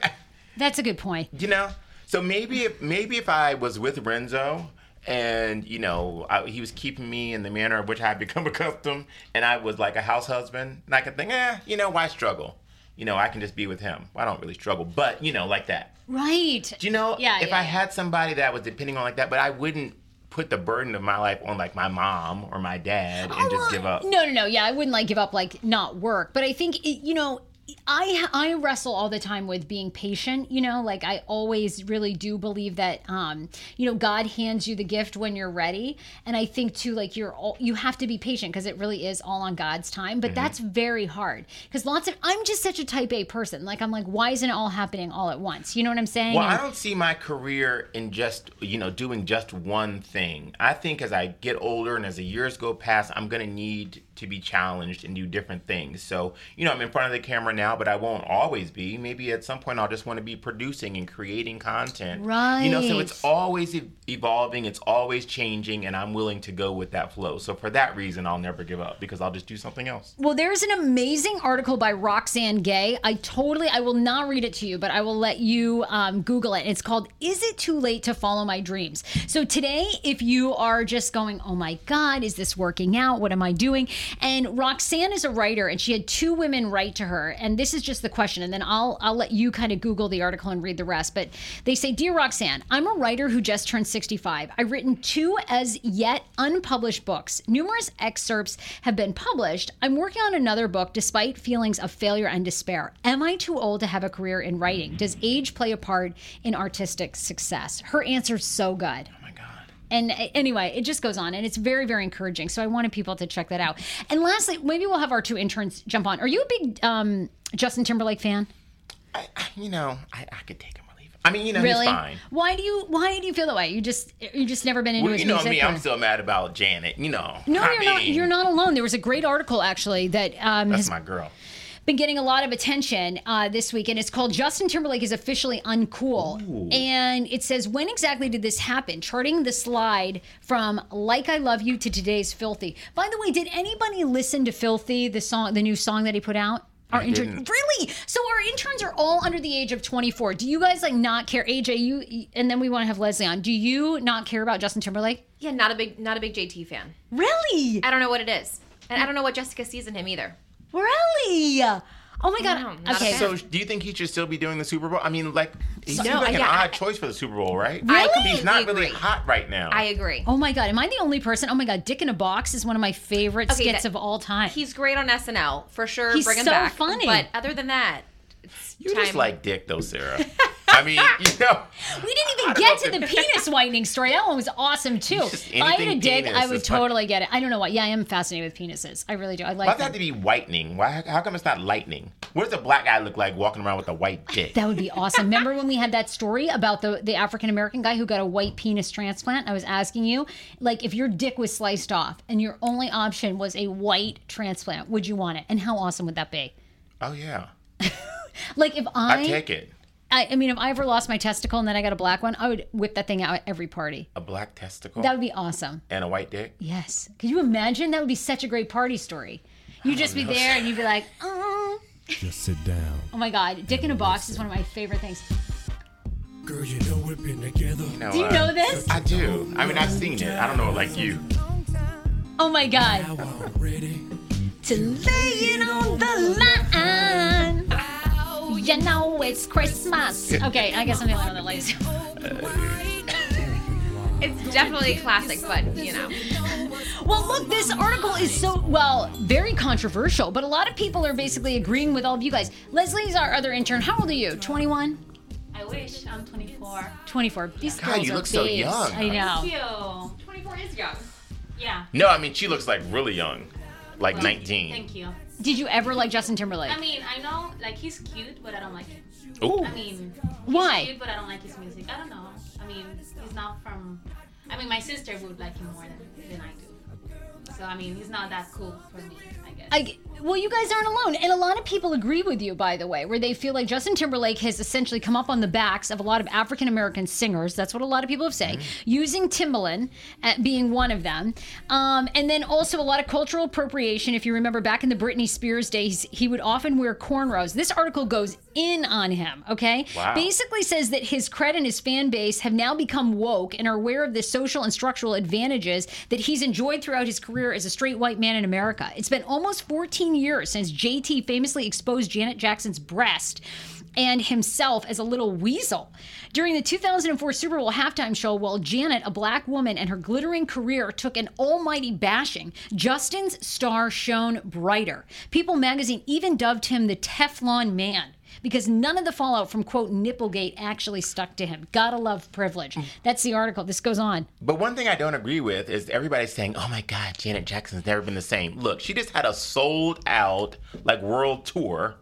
That's a good point. *laughs* you know so maybe if maybe if i was with renzo and you know I, he was keeping me in the manner of which i had *laughs* become accustomed and i was like a house husband and i could think eh you know why struggle you know i can just be with him i don't really struggle but you know like that Right. do you know Yeah, if yeah, i yeah. had somebody that was depending on like that but i wouldn't put the burden of my life on like my mom or my dad and just give up No, no, no. Yeah, I wouldn't like give up like not work, but I think it, you know. I I wrestle all the time with being patient, you know, like I always really do believe that um, you know, God hands you the gift when you're ready. And I think too like you're all, you have to be patient because it really is all on God's time, Mm-hmm. but that's very hard cuz lots of I'm just such a type A person. Like I'm like why isn't it all happening all at once? You know what I'm saying? Well, I don't see my career in just, you know, doing just one thing. I think as I get older and as the years go past, I'm going to need to be challenged and do different things. So, you know, I'm in front of the camera now, but I won't always be. Maybe at some point I'll just want to be producing and creating content. Right. You know, so it's always evolving, it's always changing, and I'm willing to go with that flow. So for that reason, I'll never give up because I'll just do something else. Well, there's an amazing article by Roxane Gay. I totally, I will not read it to you, but I will let you um, Google it. It's called "Is It Too Late to Follow My Dreams?" So today, if you are just going, "Oh my God, is this working out? What am I doing?" And Roxane is a writer, and she had two women write to her, and this is just the question, and then I'll I'll let you kind of Google the article and read the rest. But they say, "Dear Roxane, I'm a writer who just turned 65. I've written two as yet unpublished books. Numerous excerpts have been published. I'm working on another book despite feelings of failure and despair. Am I too old to have a career in writing? Does age play a part in artistic success? Her answer's so good. And uh, anyway, it just goes on and it's very, very encouraging. So I wanted people to check that out. And lastly, maybe we'll have our two interns jump on. Are you a big um, Justin Timberlake fan? I, I- you know, I, I could take him or leave him. I mean, you know, Really? he's fine. Why do you why do you feel that way? You just you just never been into Well, his you know music? me, or- I'm still mad about Janet. You know. No, I you're not. You're not alone. There was a great article actually that um, That's has my girl. Been getting a lot of attention uh, this week, and it's called "Justin Timberlake is officially uncool." And it says, "When exactly did this happen?" Charting the slide from "Like I Love You" to today's "Filthy." By the way, did anybody listen to "Filthy," the song, the new song that he put out? Our intern, really? So our interns are all under the age of 24. Do you guys like not care? AJ, you, and then we want to have Leslie on. Do you not care about Justin Timberlake? Yeah, not a big not a big JT fan. Really? I don't know what it is. And I don't know what Jessica sees in him either. Really? Oh my god. No, okay. So, do you think he should still be doing the Super Bowl? I mean, like, he So- seems No, like an yeah, I- odd choice for the Super Bowl, right? I He's not really hot right now. I agree. Oh my god, am I the only person? Oh my god, Dick in a Box is one of my favorite Okay, skits that- of all time. He's great on SNL for sure. He's bring him so back. funny. But other than that, it's you time. just like Dick, though, Sarah. I mean, you *laughs* know. we didn't even get to the penis whitening story. That one was awesome too. If I had a dick, I would totally get it. I don't know why. Yeah, I am fascinated with penises. I really do. I like Why does that have to be whitening? Why? How come it's not lightning? What does a black guy look like walking around with a white *laughs* dick? That would be awesome. Remember when we had that story about the, the African American guy who got a white penis transplant? I was asking you, like, if your dick was sliced off and your only option was a white transplant, would you want it? And how awesome would that be? oh yeah, *laughs* Like, if I, I take it. I, I mean, if I ever lost my testicle and then I got a black one, I would whip that thing out at every party. A black testicle That would be awesome. and a white dick. Yes. Could you imagine? That would be such a great party story. You'd just be there and you'd be like, *laughs* oh. Just sit down. Oh my God. Dick in a box is one of my favorite things. Girl, you know we've been together. No, Do you uh, know this? I do. I mean, I've seen it. I don't know like you. Oh my God. Now I'm ready. To lay it on the line. You know it's Christmas. Okay, I guess I'm the only one that likes it. *laughs* It's definitely classic, but you know. Well, look, this article is so, well, very controversial, but a lot of people are basically agreeing with all of you guys. Leslie's our other intern. How old are you? 21? I wish I'm 24. 24. These God, girls you are look so babes. young. I know. Thank you. 24 is young. Yeah. No, I mean she looks like really young, like Well, 19. Thank you. Did you ever like Justin Timberlake? I mean, I know like he's cute, but I don't like him. Ooh. I mean, Why? Cute, but I don't like his music. I don't know. I mean, he's not from. I mean, my sister would like him more than, than I do. So I mean, he's not that cool for me. I guess. I, well, you guys aren't alone. And a lot of people agree with you, by the way, where they feel like Justin Timberlake has essentially come up on the backs of a lot of African American singers. That's what a lot of people have said, using Timbaland at being one of them. Um, and then also a lot of cultural appropriation. If you remember back in the Britney Spears days, he would often wear cornrows. This article goes in on him, okay? Wow. Basically says that his cred and his fan base have now become woke and are aware of the social and structural advantages that he's enjoyed throughout his career as a straight white man in America. It's been almost 14 years since JT famously exposed Janet Jackson's breast and himself as a little weasel. During the 2004 Super Bowl halftime show, while Janet, a black woman, and her glittering career took an almighty bashing, Justin's star shone brighter. People magazine even dubbed him the Teflon Man because none of the fallout from quote Nipplegate actually stuck to him. Gotta love privilege. Mm. That's the article. This goes on. But one thing I don't agree with is everybody's saying, "Oh my God, Janet Jackson's never been the same." Look, she just had a sold out like world tour.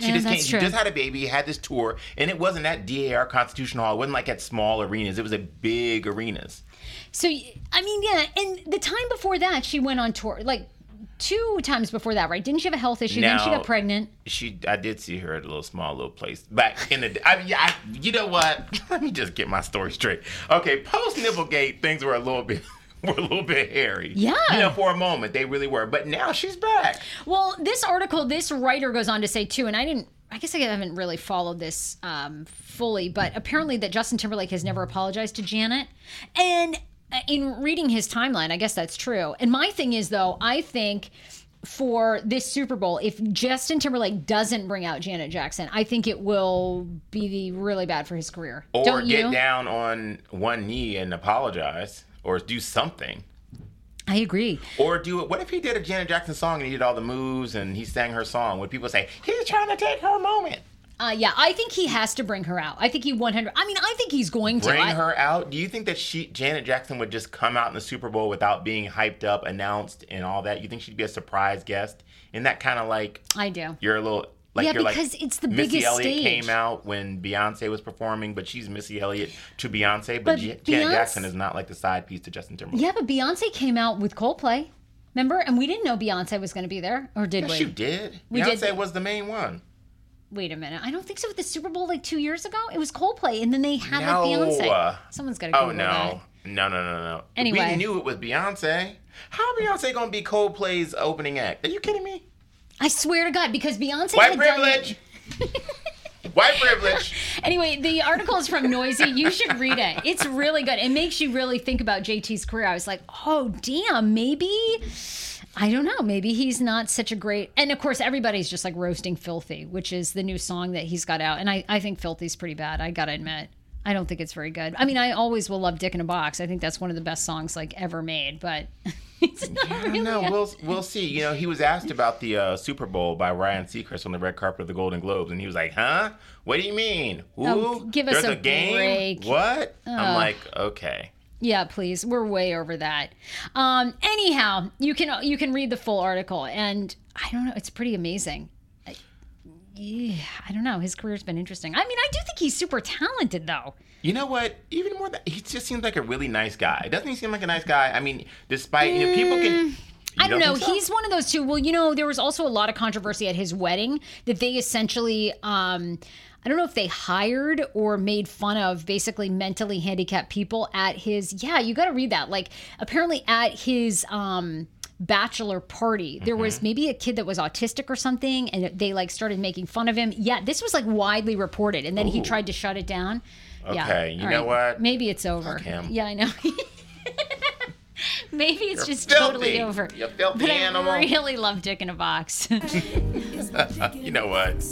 She Yeah, just came, she just had a baby, had this tour, and it wasn't at DAR Constitution Hall. It wasn't like at small arenas. It was at big arenas. So I mean, yeah, and the time before that, she went on tour like two times before that, right? Didn't she have a health issue? then she got pregnant. She, I did see her at a little small little place back in the. I mean, I, you know what? *laughs* Let me just get my story straight. Okay, post Nipplegate, things were a little bit. *laughs* Were a little bit hairy. Yeah. You know, for a moment, they really were. But now she's back. Well, this article, this writer goes on to say too, and I didn't. I guess I haven't really followed this um, fully, but apparently that Justin Timberlake has never apologized to Janet, and in reading his timeline, I guess that's true. And my thing is though, I think for this Super Bowl, if Justin Timberlake doesn't bring out Janet Jackson, I think it will be really bad for his career. Or Don't get you? down on one knee and apologize, or do something. I agree. Or do it. What if he did a Janet Jackson song and he did all the moves and he sang her song? Would people say he's trying to take her moment? Uh, yeah, I think he has to bring her out. I think he 100. I mean, I think he's going to. Bring her out. Do you think that she, Janet Jackson, would just come out in the Super Bowl without being hyped up, announced, and all that? You think she'd be a surprise guest? Isn't that kind of like I do. you're a little like Yeah, you're like because it's the Missy biggest Elliott stage. came out when Beyonce was performing, but she's Missy Elliott to Beyonce, but, But Beyonce- Janet Jackson is not like the side piece to Justin Timberlake. Yeah, but Beyonce came out with Coldplay. Remember? And we didn't know Beyonce was going to be there, or did Yes, we? you did. We Beyonce did. was the main one. Wait a minute. I don't think so. With the Super Bowl like two years ago, it was Coldplay, and then they had No. like Beyonce. Someone's got to. Go. Oh no. No, no, no, no. Anyway. We knew it was Beyonce. How Beyonce gonna be Coldplay's opening act? Are you kidding me? I swear to God, because Beyonce White privilege. White privilege. *laughs* Anyway, the article is from Noisey. You should read it. It's really good. It makes you really think about JT's career. I was like, oh damn, maybe. I don't know. Maybe he's not such a great. And of course, everybody's just like roasting Filthy, which is the new song that he's got out. And I, I think Filthy's pretty bad. I gotta admit. I don't think it's very good. I mean, I always will love Dick in a Box. I think that's one of the best songs like ever made, but *laughs* it's not I really. don't know. We'll we'll see. You know, he was asked about the uh, Super Bowl by Ryan Seacrest on the red carpet of the Golden Globes, and he was like, "Huh? What do you mean? Who? Oh, give us There's a game? break." What?" I'm like, "Okay." Yeah, please. We're way over that. Um, anyhow, you can you can read the full article, and I don't know. It's pretty amazing. I, yeah, I don't know. His career's been interesting. I mean, I do think he's super talented, though. You know what? Even more than he just seems like a really nice guy. Doesn't he seem like a nice guy? I mean, despite you know, people can. Mm, I don't know. so? He's one of those two. Well, you know, there was also a lot of controversy at his wedding that they essentially, um, I don't know if they hired or made fun of basically mentally handicapped people at his. Yeah, you got to read that. Like, apparently at his. Um, bachelor party there was Mm-hmm. maybe a kid that was autistic or something and they like started making fun of him yeah this was like widely reported and then he tried to shut it down yeah. Okay, you All know what? maybe it's over yeah i know *laughs* maybe it's You're just filthy. totally over You filthy but animal. I really love Dick in a Box. *laughs* *laughs* You know what?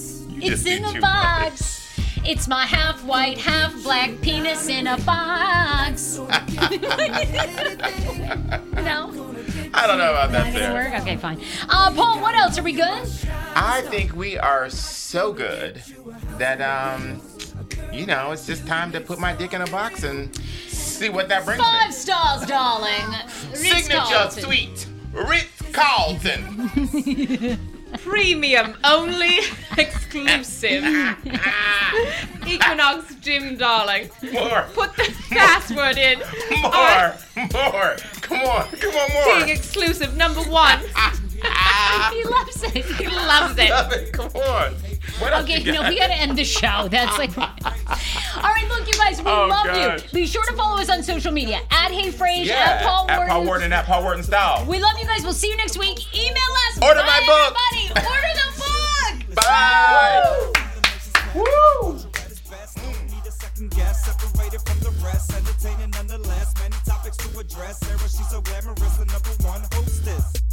It's in a box. It's my half white, half black penis in a box. *laughs* no. I don't know about that, work. Okay, fine. Uh, Paul, what else? Are we good? I think we are so good that um, you know, it's just time to put my dick in a box and see what that brings Five me. stars, darling. Signature Ritz-Carlton. suite, Ritz Carlton. *laughs* Premium only *laughs* exclusive. *laughs* Equinox Gym, darling. More, Put the password in. more, more. Come on, come on, more. Being exclusive number one. *laughs* He loves it. He loves it. Love it. Come on okay, no, we gotta end the show. That's like. *laughs* All right, look, you guys, we oh, love gosh. you. Be sure to follow us on social media at Hey Frase, yeah, at Paul At Paul Wharton, at Paul Wharton Style. We love you guys. We'll see you next week. Email us. Order Bye, my book. Everybody. Order the book. *laughs* Bye. Woo. Woo. Separated from the rest, entertaining nonetheless. Many topics to address. Sarah, she's so glamorous, the number one hostess.